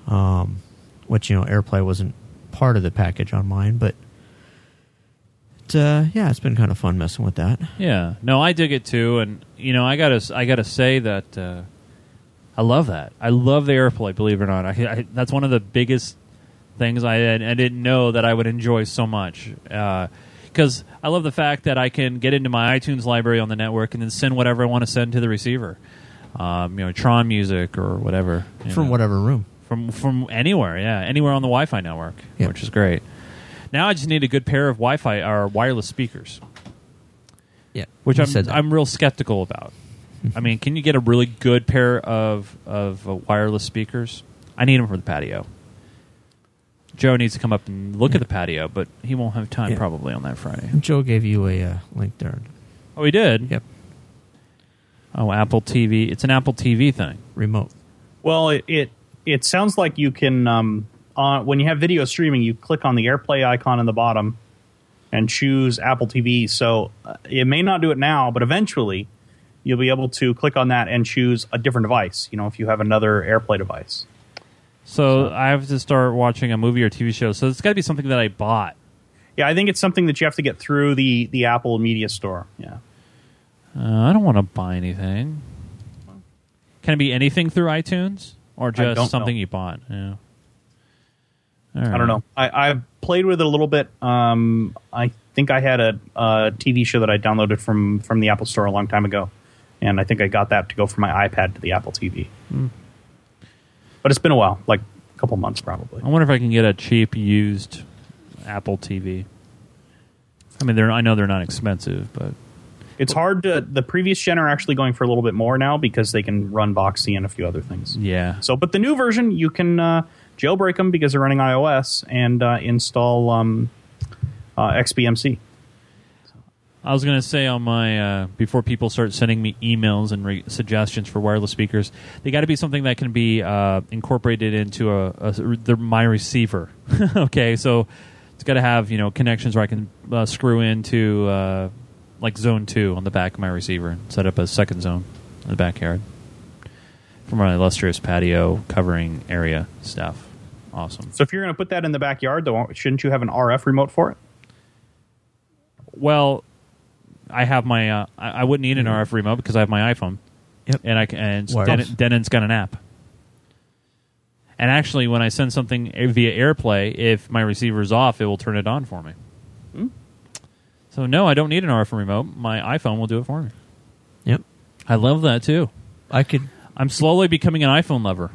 Um, which you know, AirPlay wasn't part of the package on mine, but it, uh, yeah, it's been kind of fun messing with that. Yeah, no, I dig it too, and you know, I gotta, I gotta say that uh, I love that. I love the AirPlay. Believe it or not, I, I, that's one of the biggest things I, I didn't know that I would enjoy so much. Because I love the fact that I can get into my iTunes library on the network and then send whatever I want to send to the receiver. Um, you know, Tron music or whatever From know. whatever room. from from anywhere, yeah, anywhere on the Wi-Fi network, Yep. which is great. Now I just need a good pair of Wi-Fi or wireless speakers Yeah, which I'm. I'm real skeptical about. I mean, can you get a really good pair of of uh, wireless speakers? I need them for the patio. Joe needs to come up and look at the patio, but he won't have time Yeah. probably on that Friday. Joe gave you a uh, link there. Oh, he did. Yep, Oh, Apple TV. It's an Apple TV thing. remote. Well, it it, it sounds like you can um, uh, when you have video streaming, you click on the AirPlay icon in the bottom and choose Apple TV. So uh, it may not do it now, but eventually you'll be able to click on that and choose a different device. You know, if you have another AirPlay device. So I have to start watching a movie or TV show. So it's got to be something that I bought. Yeah, I think it's something that you have to get through the the Apple Media Store. Yeah. Uh, I don't want to buy anything. Can it be anything through iTunes or just something know. you bought? Yeah. All I don't know. I, I played with it a little bit. Um, I think I had a, a TV show that I downloaded from from the Apple Store a long time ago, and I think I got that to go from my iPad to the Apple TV. But it's been a while, like a couple months probably. I wonder if I can get a cheap used Apple TV. I mean, they're I know they're not expensive, but It's hard to. The previous gen are actually going for a little bit more now because they can run Boxee and a few other things. yeah. So, but the new version, you can uh, jailbreak them because they're running iOS and uh, install um, uh, XBMC. I was going to say on my uh, before people start sending me emails and re- suggestions for wireless speakers, they got to be something that can be uh, incorporated into a, a the, my receiver. okay, so it's got to have you know connections where I can uh, screw into uh, like zone two on the back of my receiver and set up a second zone in the backyard. for my illustrious patio covering area stuff. Awesome. So if you're going to put that in the backyard, though, shouldn't you have an RF remote for it? Well, I have my. Uh, I, I wouldn't need an RF remote because I have my iPhone. Yep. And I can, and. Denon, Denon's got an app. And actually, when I send something via AirPlay, if my receiver's off, it will turn it on for me. Hmm. So no, I don't need an RF remote. My iPhone will do it for me. Yep. I love that too. I could. I'm slowly becoming an iPhone lover.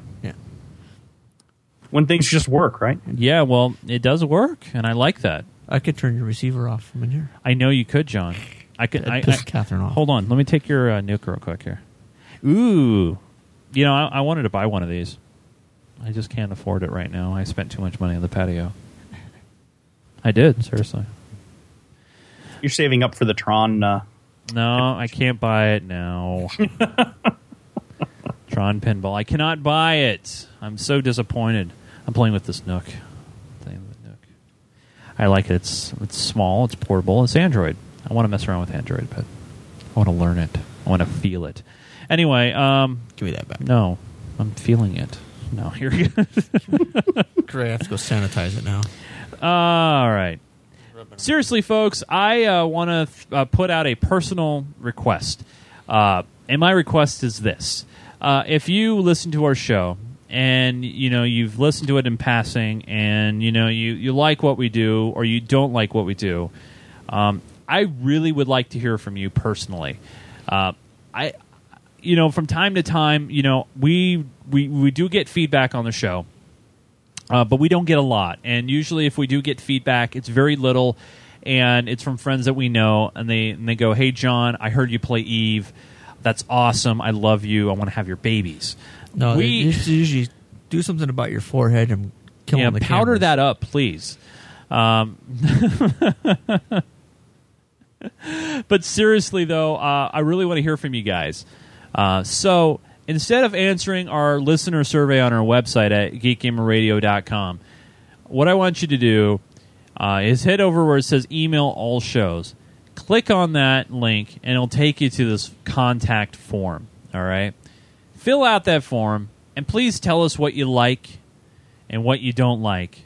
Yeah. When things just work, right? Yeah, well, it does work, and I like that. I could turn your receiver off from in here. I know you could, John. I could. That'd I, piss I- Catherine off. Hold on, let me take your uh, Nook real quick here. Ooh, you know, I, I wanted to buy one of these. I just can't afford it right now. I spent too much money on the patio. I did seriously. You're saving up for the Tron. Uh, No, I can't buy it now. Tron pinball. I cannot buy it. I'm so disappointed. I'm playing with this Nook. Playing with Nook. I like it. It's it's small. It's portable. It's Android. I want to mess around with Android, but I want to learn it. I want to feel it. Anyway, um, Give me that back. no, I'm feeling it. No, here we go. Great. I have to go sanitize it now. All right. Seriously, folks, I uh, want to th- uh, put out a personal request. Uh, and my request is this. Uh, if you listen to our show and you know you've listened to it in passing and you know you, you like what we do or you don't like what we do um, i really would like to hear from you personally uh, i you know from time to time you know we we, we do get feedback on the show uh, but we don't get a lot. And usually, if we do get feedback, it's very little, and it's from friends that we know, and they and they go, "Hey, John, I heard you play Eve. That's awesome. I love you. I want to have your babies." No, we you should usually do something about your forehead and kill yeah, the powder cameras. that up, please. Um, but seriously, though, uh, I really want to hear from you guys. Uh, so instead of answering our listener survey on our website at geekgamerradio.com, what I want you to do uh, is head over where it says email all shows. Click on that link, and it'll take you to this contact form. All right? Fill out that form, and please tell us what you like and what you don't like.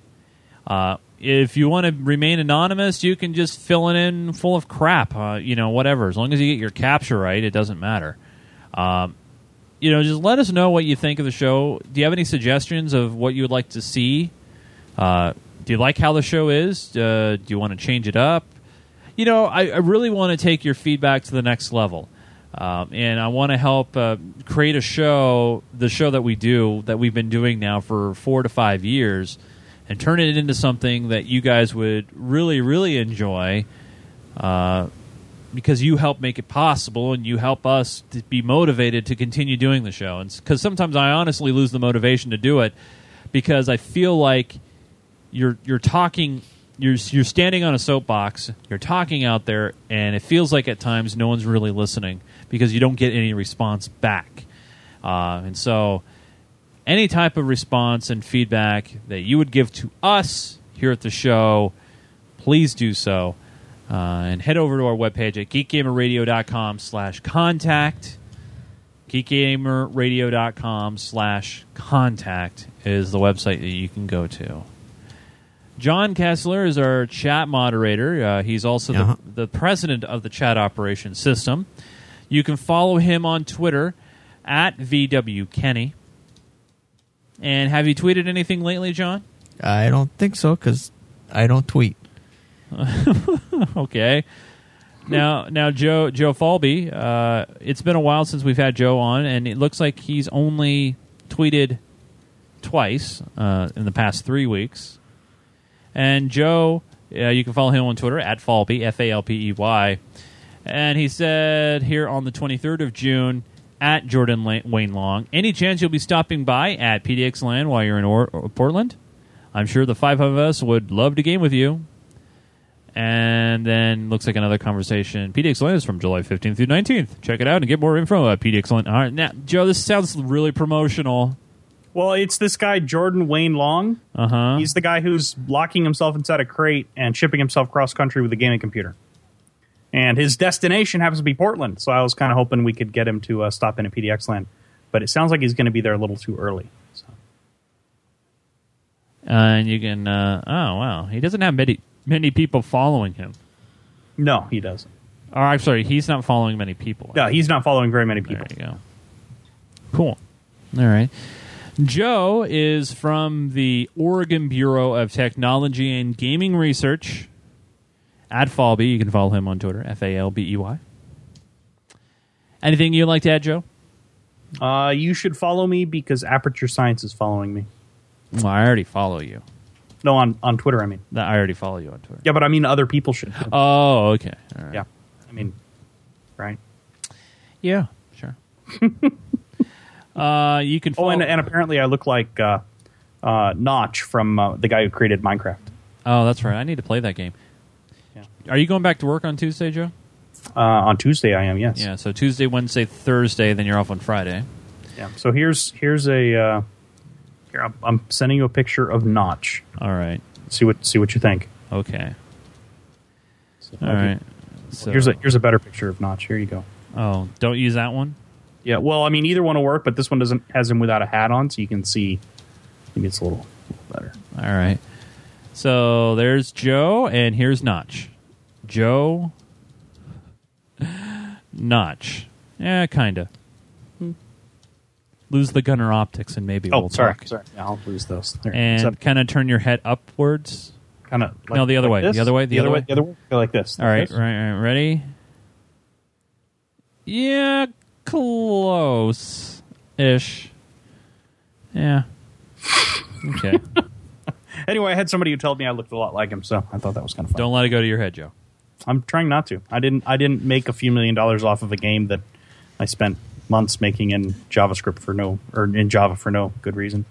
Uh, if you want to remain anonymous, you can just fill it in full of crap. Uh, you know, whatever. As long as you get your captcha right, it doesn't matter. Um, you know, just let us know what you think of the show. Do you have any suggestions of what you would like to see? Uh, do you like how the show is? Uh, do you want to change it up? You know, I, I really want to take your feedback to the next level. Um, and I want to help uh, create a show, the show that we do, that we've been doing now for four to five years, and turn it into something that you guys would really, really enjoy uh, because you help make it possible and you help us to be motivated to continue doing the show. Because sometimes I honestly lose the motivation to do it because I feel like you're you're talking you're you're standing on a soapbox, you're talking out there, and it feels like at times no one's really listening because you don't get any response back. Uh, and so, any type of response and feedback that you would give to us here at the show, please do so. Uh, and head over to our webpage at geekgamerradio.com slash contact. geekgamerradio.com slash contact is the website that you can go to. John Kessler is our chat moderator. Uh, he's also Uh-huh. the, the president of the chat operations system. You can follow him on Twitter at VWKenny. And have you tweeted anything lately, John? I don't think so because I don't tweet. okay. Now, now, Joe Joe Falby. Uh, it's been a while since we've had Joe on, and it looks like he's only tweeted twice uh, in the past three weeks. And Joe, uh, you can follow him on Twitter at Falby F A L P E Y, and he said here on the twenty third of June at Jordan La- Wayne Long. Any chance you'll be stopping by at PDXLAN while you're in or- or Portland? I'm sure the five of us would love to game with you. And then looks like another conversation. PDXLAN is from July 15th through 19th. Check it out and get more info at PDXLAN. All right, now, Joe, this sounds really promotional. well, it's this guy Jordan Wayne Long. Uh huh. He's the guy who's locking himself inside a crate and shipping himself cross country with a gaming computer. And his destination happens to be Portland, so I was kind of hoping we could get him to uh, stop in at PDXLAN. but it sounds like he's going to be there a little too early. So. Uh, and you can. Uh, oh wow, he doesn't have many many people following him. No, he doesn't. Oh, I'm sorry, he's not following many people. No, he's not following very many people. There you go. Cool. All right. Joe is from the Oregon Bureau of Technology and Gaming Research at Falby. You can follow him on Twitter, F A L B E Y. Anything you'd like to add, Joe? Uh, you should follow me because Aperture Science is following me. Well, I already follow you. No, on, on Twitter, I mean. I already follow you on Twitter. Yeah, but I mean other people should. Oh, okay. All right. Yeah. I mean, right. Yeah, sure. uh, you can Oh, and, and apparently I look like uh, uh, Notch from uh, the guy who created Minecraft. oh, that's right. I need to play that game. Are you going back to work on Tuesday, Joe? Uh, on Tuesday, I am. Yes. Yeah, so Tuesday, Wednesday, Thursday, then you're off on Friday. Yeah. So here's here's a uh, here I'm, I'm sending you a picture of Notch. All right. See what see what you think. Okay. So, All right. So, Here's a here's a better picture of Notch. Here you go. Oh, don't use that one. Yeah. Well, I mean, either one will work, but this one doesn't has him without a hat on, so you can see. Maybe it's a little, little better. All right. So there's Joe, and here's Notch. Joe, Notch. Yeah, kinda. Hmm. Lose the Gunnar Optiks, and maybe Oh, we'll sorry, talk. sorry. Yeah, I'll lose those. There. And kind of turn your head upwards. kind of No, the other way. The other way, the other way. The other way. Go like this. All right, Like this. right, right, ready? Yeah, close ish. Yeah. Okay. Anyway, I had somebody who told me I looked a lot like him, so I thought that was kind of fun. Don't let it go to your head, Joe. I'm trying not to. I didn't. I didn't make a few million dollars off of a game that I spent months making in JavaScript for no or in Java for no good reason.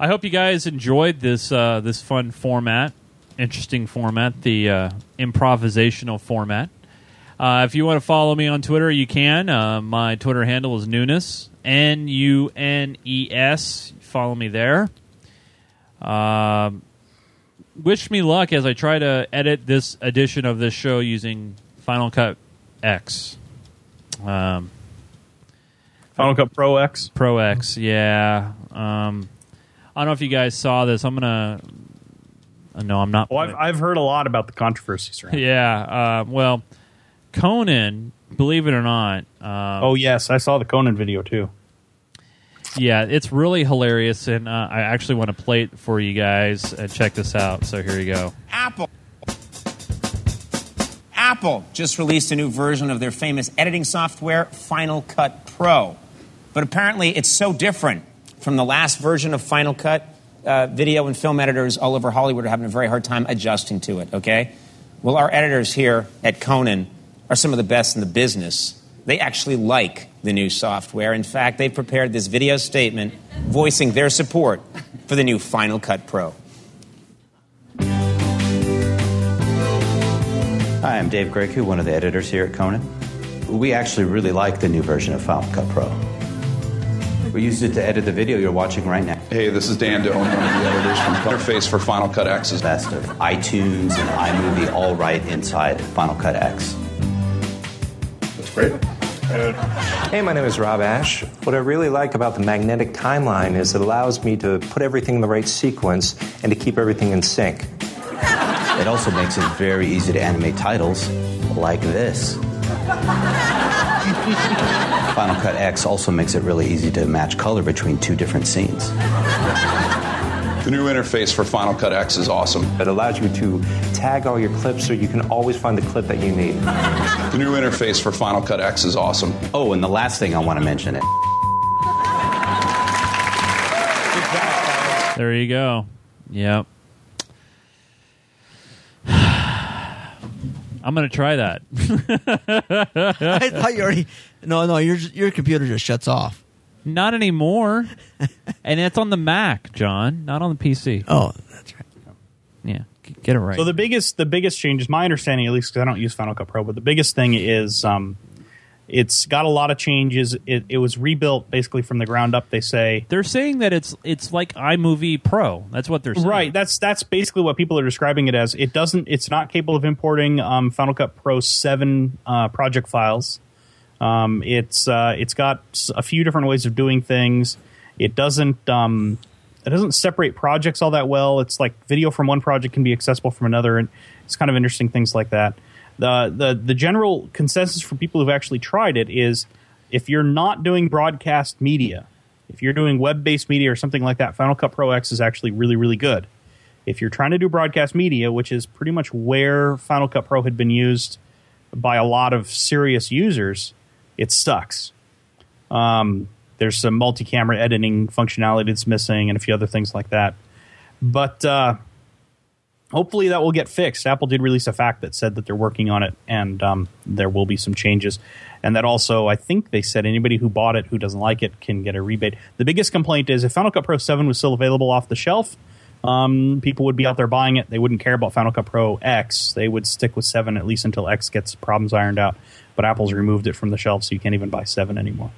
I hope you guys enjoyed this uh, this fun format, interesting format, the uh, improvisational format. Uh, if you want to follow me on Twitter, you can. Uh, my Twitter handle is Nunes, N U N E S. Follow me there. Um, wish me luck as I try to edit this edition of this show using Final Cut X. Um, Final Cut Pro X. Pro X, yeah. Um, I don't know if you guys saw this. I'm gonna. Uh, no, I'm not. Well, I've I've heard a lot about the controversies around. it. yeah. Uh, well, Conan, believe it or not. Uh, Oh yes, I saw the Conan video too. Yeah, it's really hilarious, and uh, I actually want to play it for you guys and check this out. So here you go. Apple. Apple just released a new version of their famous editing software, Final Cut Pro. But apparently, it's so different from the last version of Final Cut. Uh, video and film editors all over Hollywood are having a very hard time adjusting to it, okay? Well, our editors here at Conan are some of the best in the business. They actually like the new software. In fact, they've prepared this video statement voicing their support for the new Final Cut Pro. Hi, I'm Dave Grecu, one of the editors here at Conan. We actually really like the new version of Final Cut Pro. We used it to edit the video you're watching right now. Hey, this is Dan Doan, one of the editors from Interface for Final Cut X's. Best of iTunes and iMovie all right inside Final Cut X. That's great. Hey, my name is Rob Ash. What I really like about the magnetic timeline is it allows me to put everything in the right sequence and to keep everything in sync. It also makes it very easy to animate titles like this. Final Cut X also makes it really easy to match color between two different scenes. The new interface for Final Cut X is awesome. It allows you to tag all your clips so you can always find the clip that you need. The new interface for Final Cut X is awesome. Oh, and the last thing I want to mention it. There you go. Yep. I'm gonna try that. I thought you already. No, no, your your computer just shuts off. Not anymore. and it's on the Mac, John, not on the PC. Oh, that's right. Yeah, get it right. So the biggest the biggest change is my understanding, at least because I don't use Final Cut Pro, but the biggest thing is um, it's got a lot of changes. It, it was rebuilt basically from the ground up. They say they're saying that it's it's like iMovie Pro. That's what they're saying. Right. That's that's basically what people are describing it as. It doesn't. It's not capable of importing um, Final Cut Pro seven uh, project files. Um, it's uh, it's got a few different ways of doing things. It doesn't um, it doesn't separate projects all that well. It's like video from one project can be accessible from another, and it's kind of interesting things like that. The the the general consensus for people who've actually tried it is if you're not doing broadcast media, if you're doing web based media or something like that, Final Cut Pro X is actually really really good. If you're trying to do broadcast media, which is pretty much where Final Cut Pro had been used by a lot of serious users, it sucks. Um, there's some multi-camera editing functionality that's missing, and a few other things like that. But uh, hopefully that will get fixed. Apple did release a fact that said that they're working on it, and um, there will be some changes. And that also, I think they said anybody who bought it who doesn't like it can get a rebate. The biggest complaint is if Final Cut Pro 7 was still available off the shelf, um, people would be out there buying it. They wouldn't care about Final Cut Pro X. They would stick with 7 at least until X gets problems ironed out. But Apple's removed it from the shelf, so you can't even buy 7 anymore.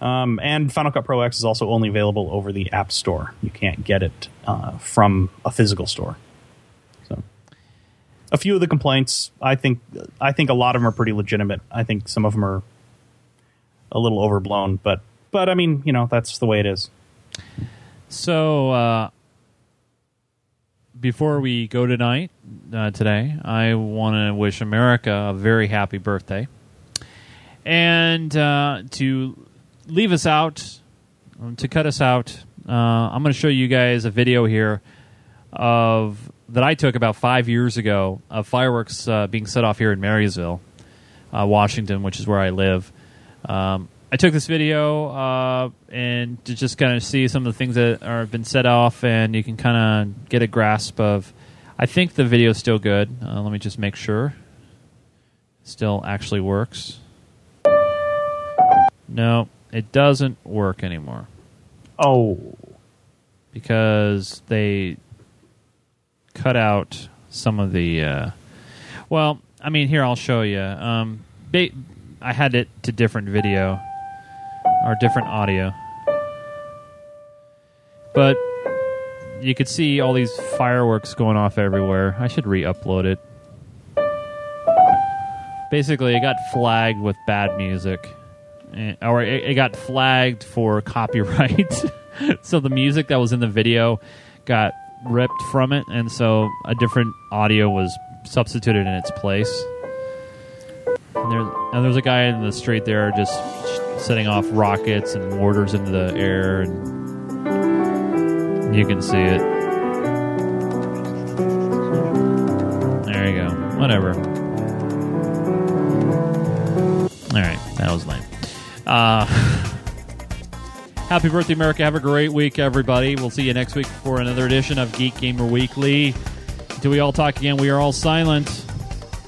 Um, and Final Cut Pro X is also only available over the App Store. You can't get it uh, from a physical store. So, a few of the complaints, I think, I think a lot of them are pretty legitimate. I think some of them are a little overblown, but but I mean, you know, that's the way it is. So uh, before we go tonight, uh, today, I want to wish America a very happy birthday, and uh, to leave us out, um, to cut us out, uh, I'm going to show you guys a video here of that I took about five years ago of fireworks uh, being set off here in Marysville, uh, Washington, which is where I live. Um, I took this video uh, and to just kind of see some of the things that are been set off, and you can kind of get a grasp of. I think the video is still good. Uh, let me just make sure. Still actually works. No, it doesn't work anymore Oh, because they cut out some of the. Uh, well, I mean, here I'll show you. Um, ba- I had it to different video or different audio, but you could see all these fireworks going off everywhere. I should re-upload it. Basically, it got flagged with bad music, Eh, or it, it got flagged for copyright. so the music that was in the video got ripped from it, and so a different audio was substituted in its place. And, there, and there's a guy in the street there just setting off rockets and mortars into the air, and you can see it. There you go. Whatever. All right, that was lame. Uh, happy birthday, America! Have a great week, everybody. We'll see you next week for another edition of Geek Gamer Weekly. Until we all talk again, we are all silent.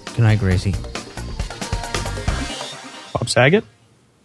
Good night, Gracie. Bob Saget.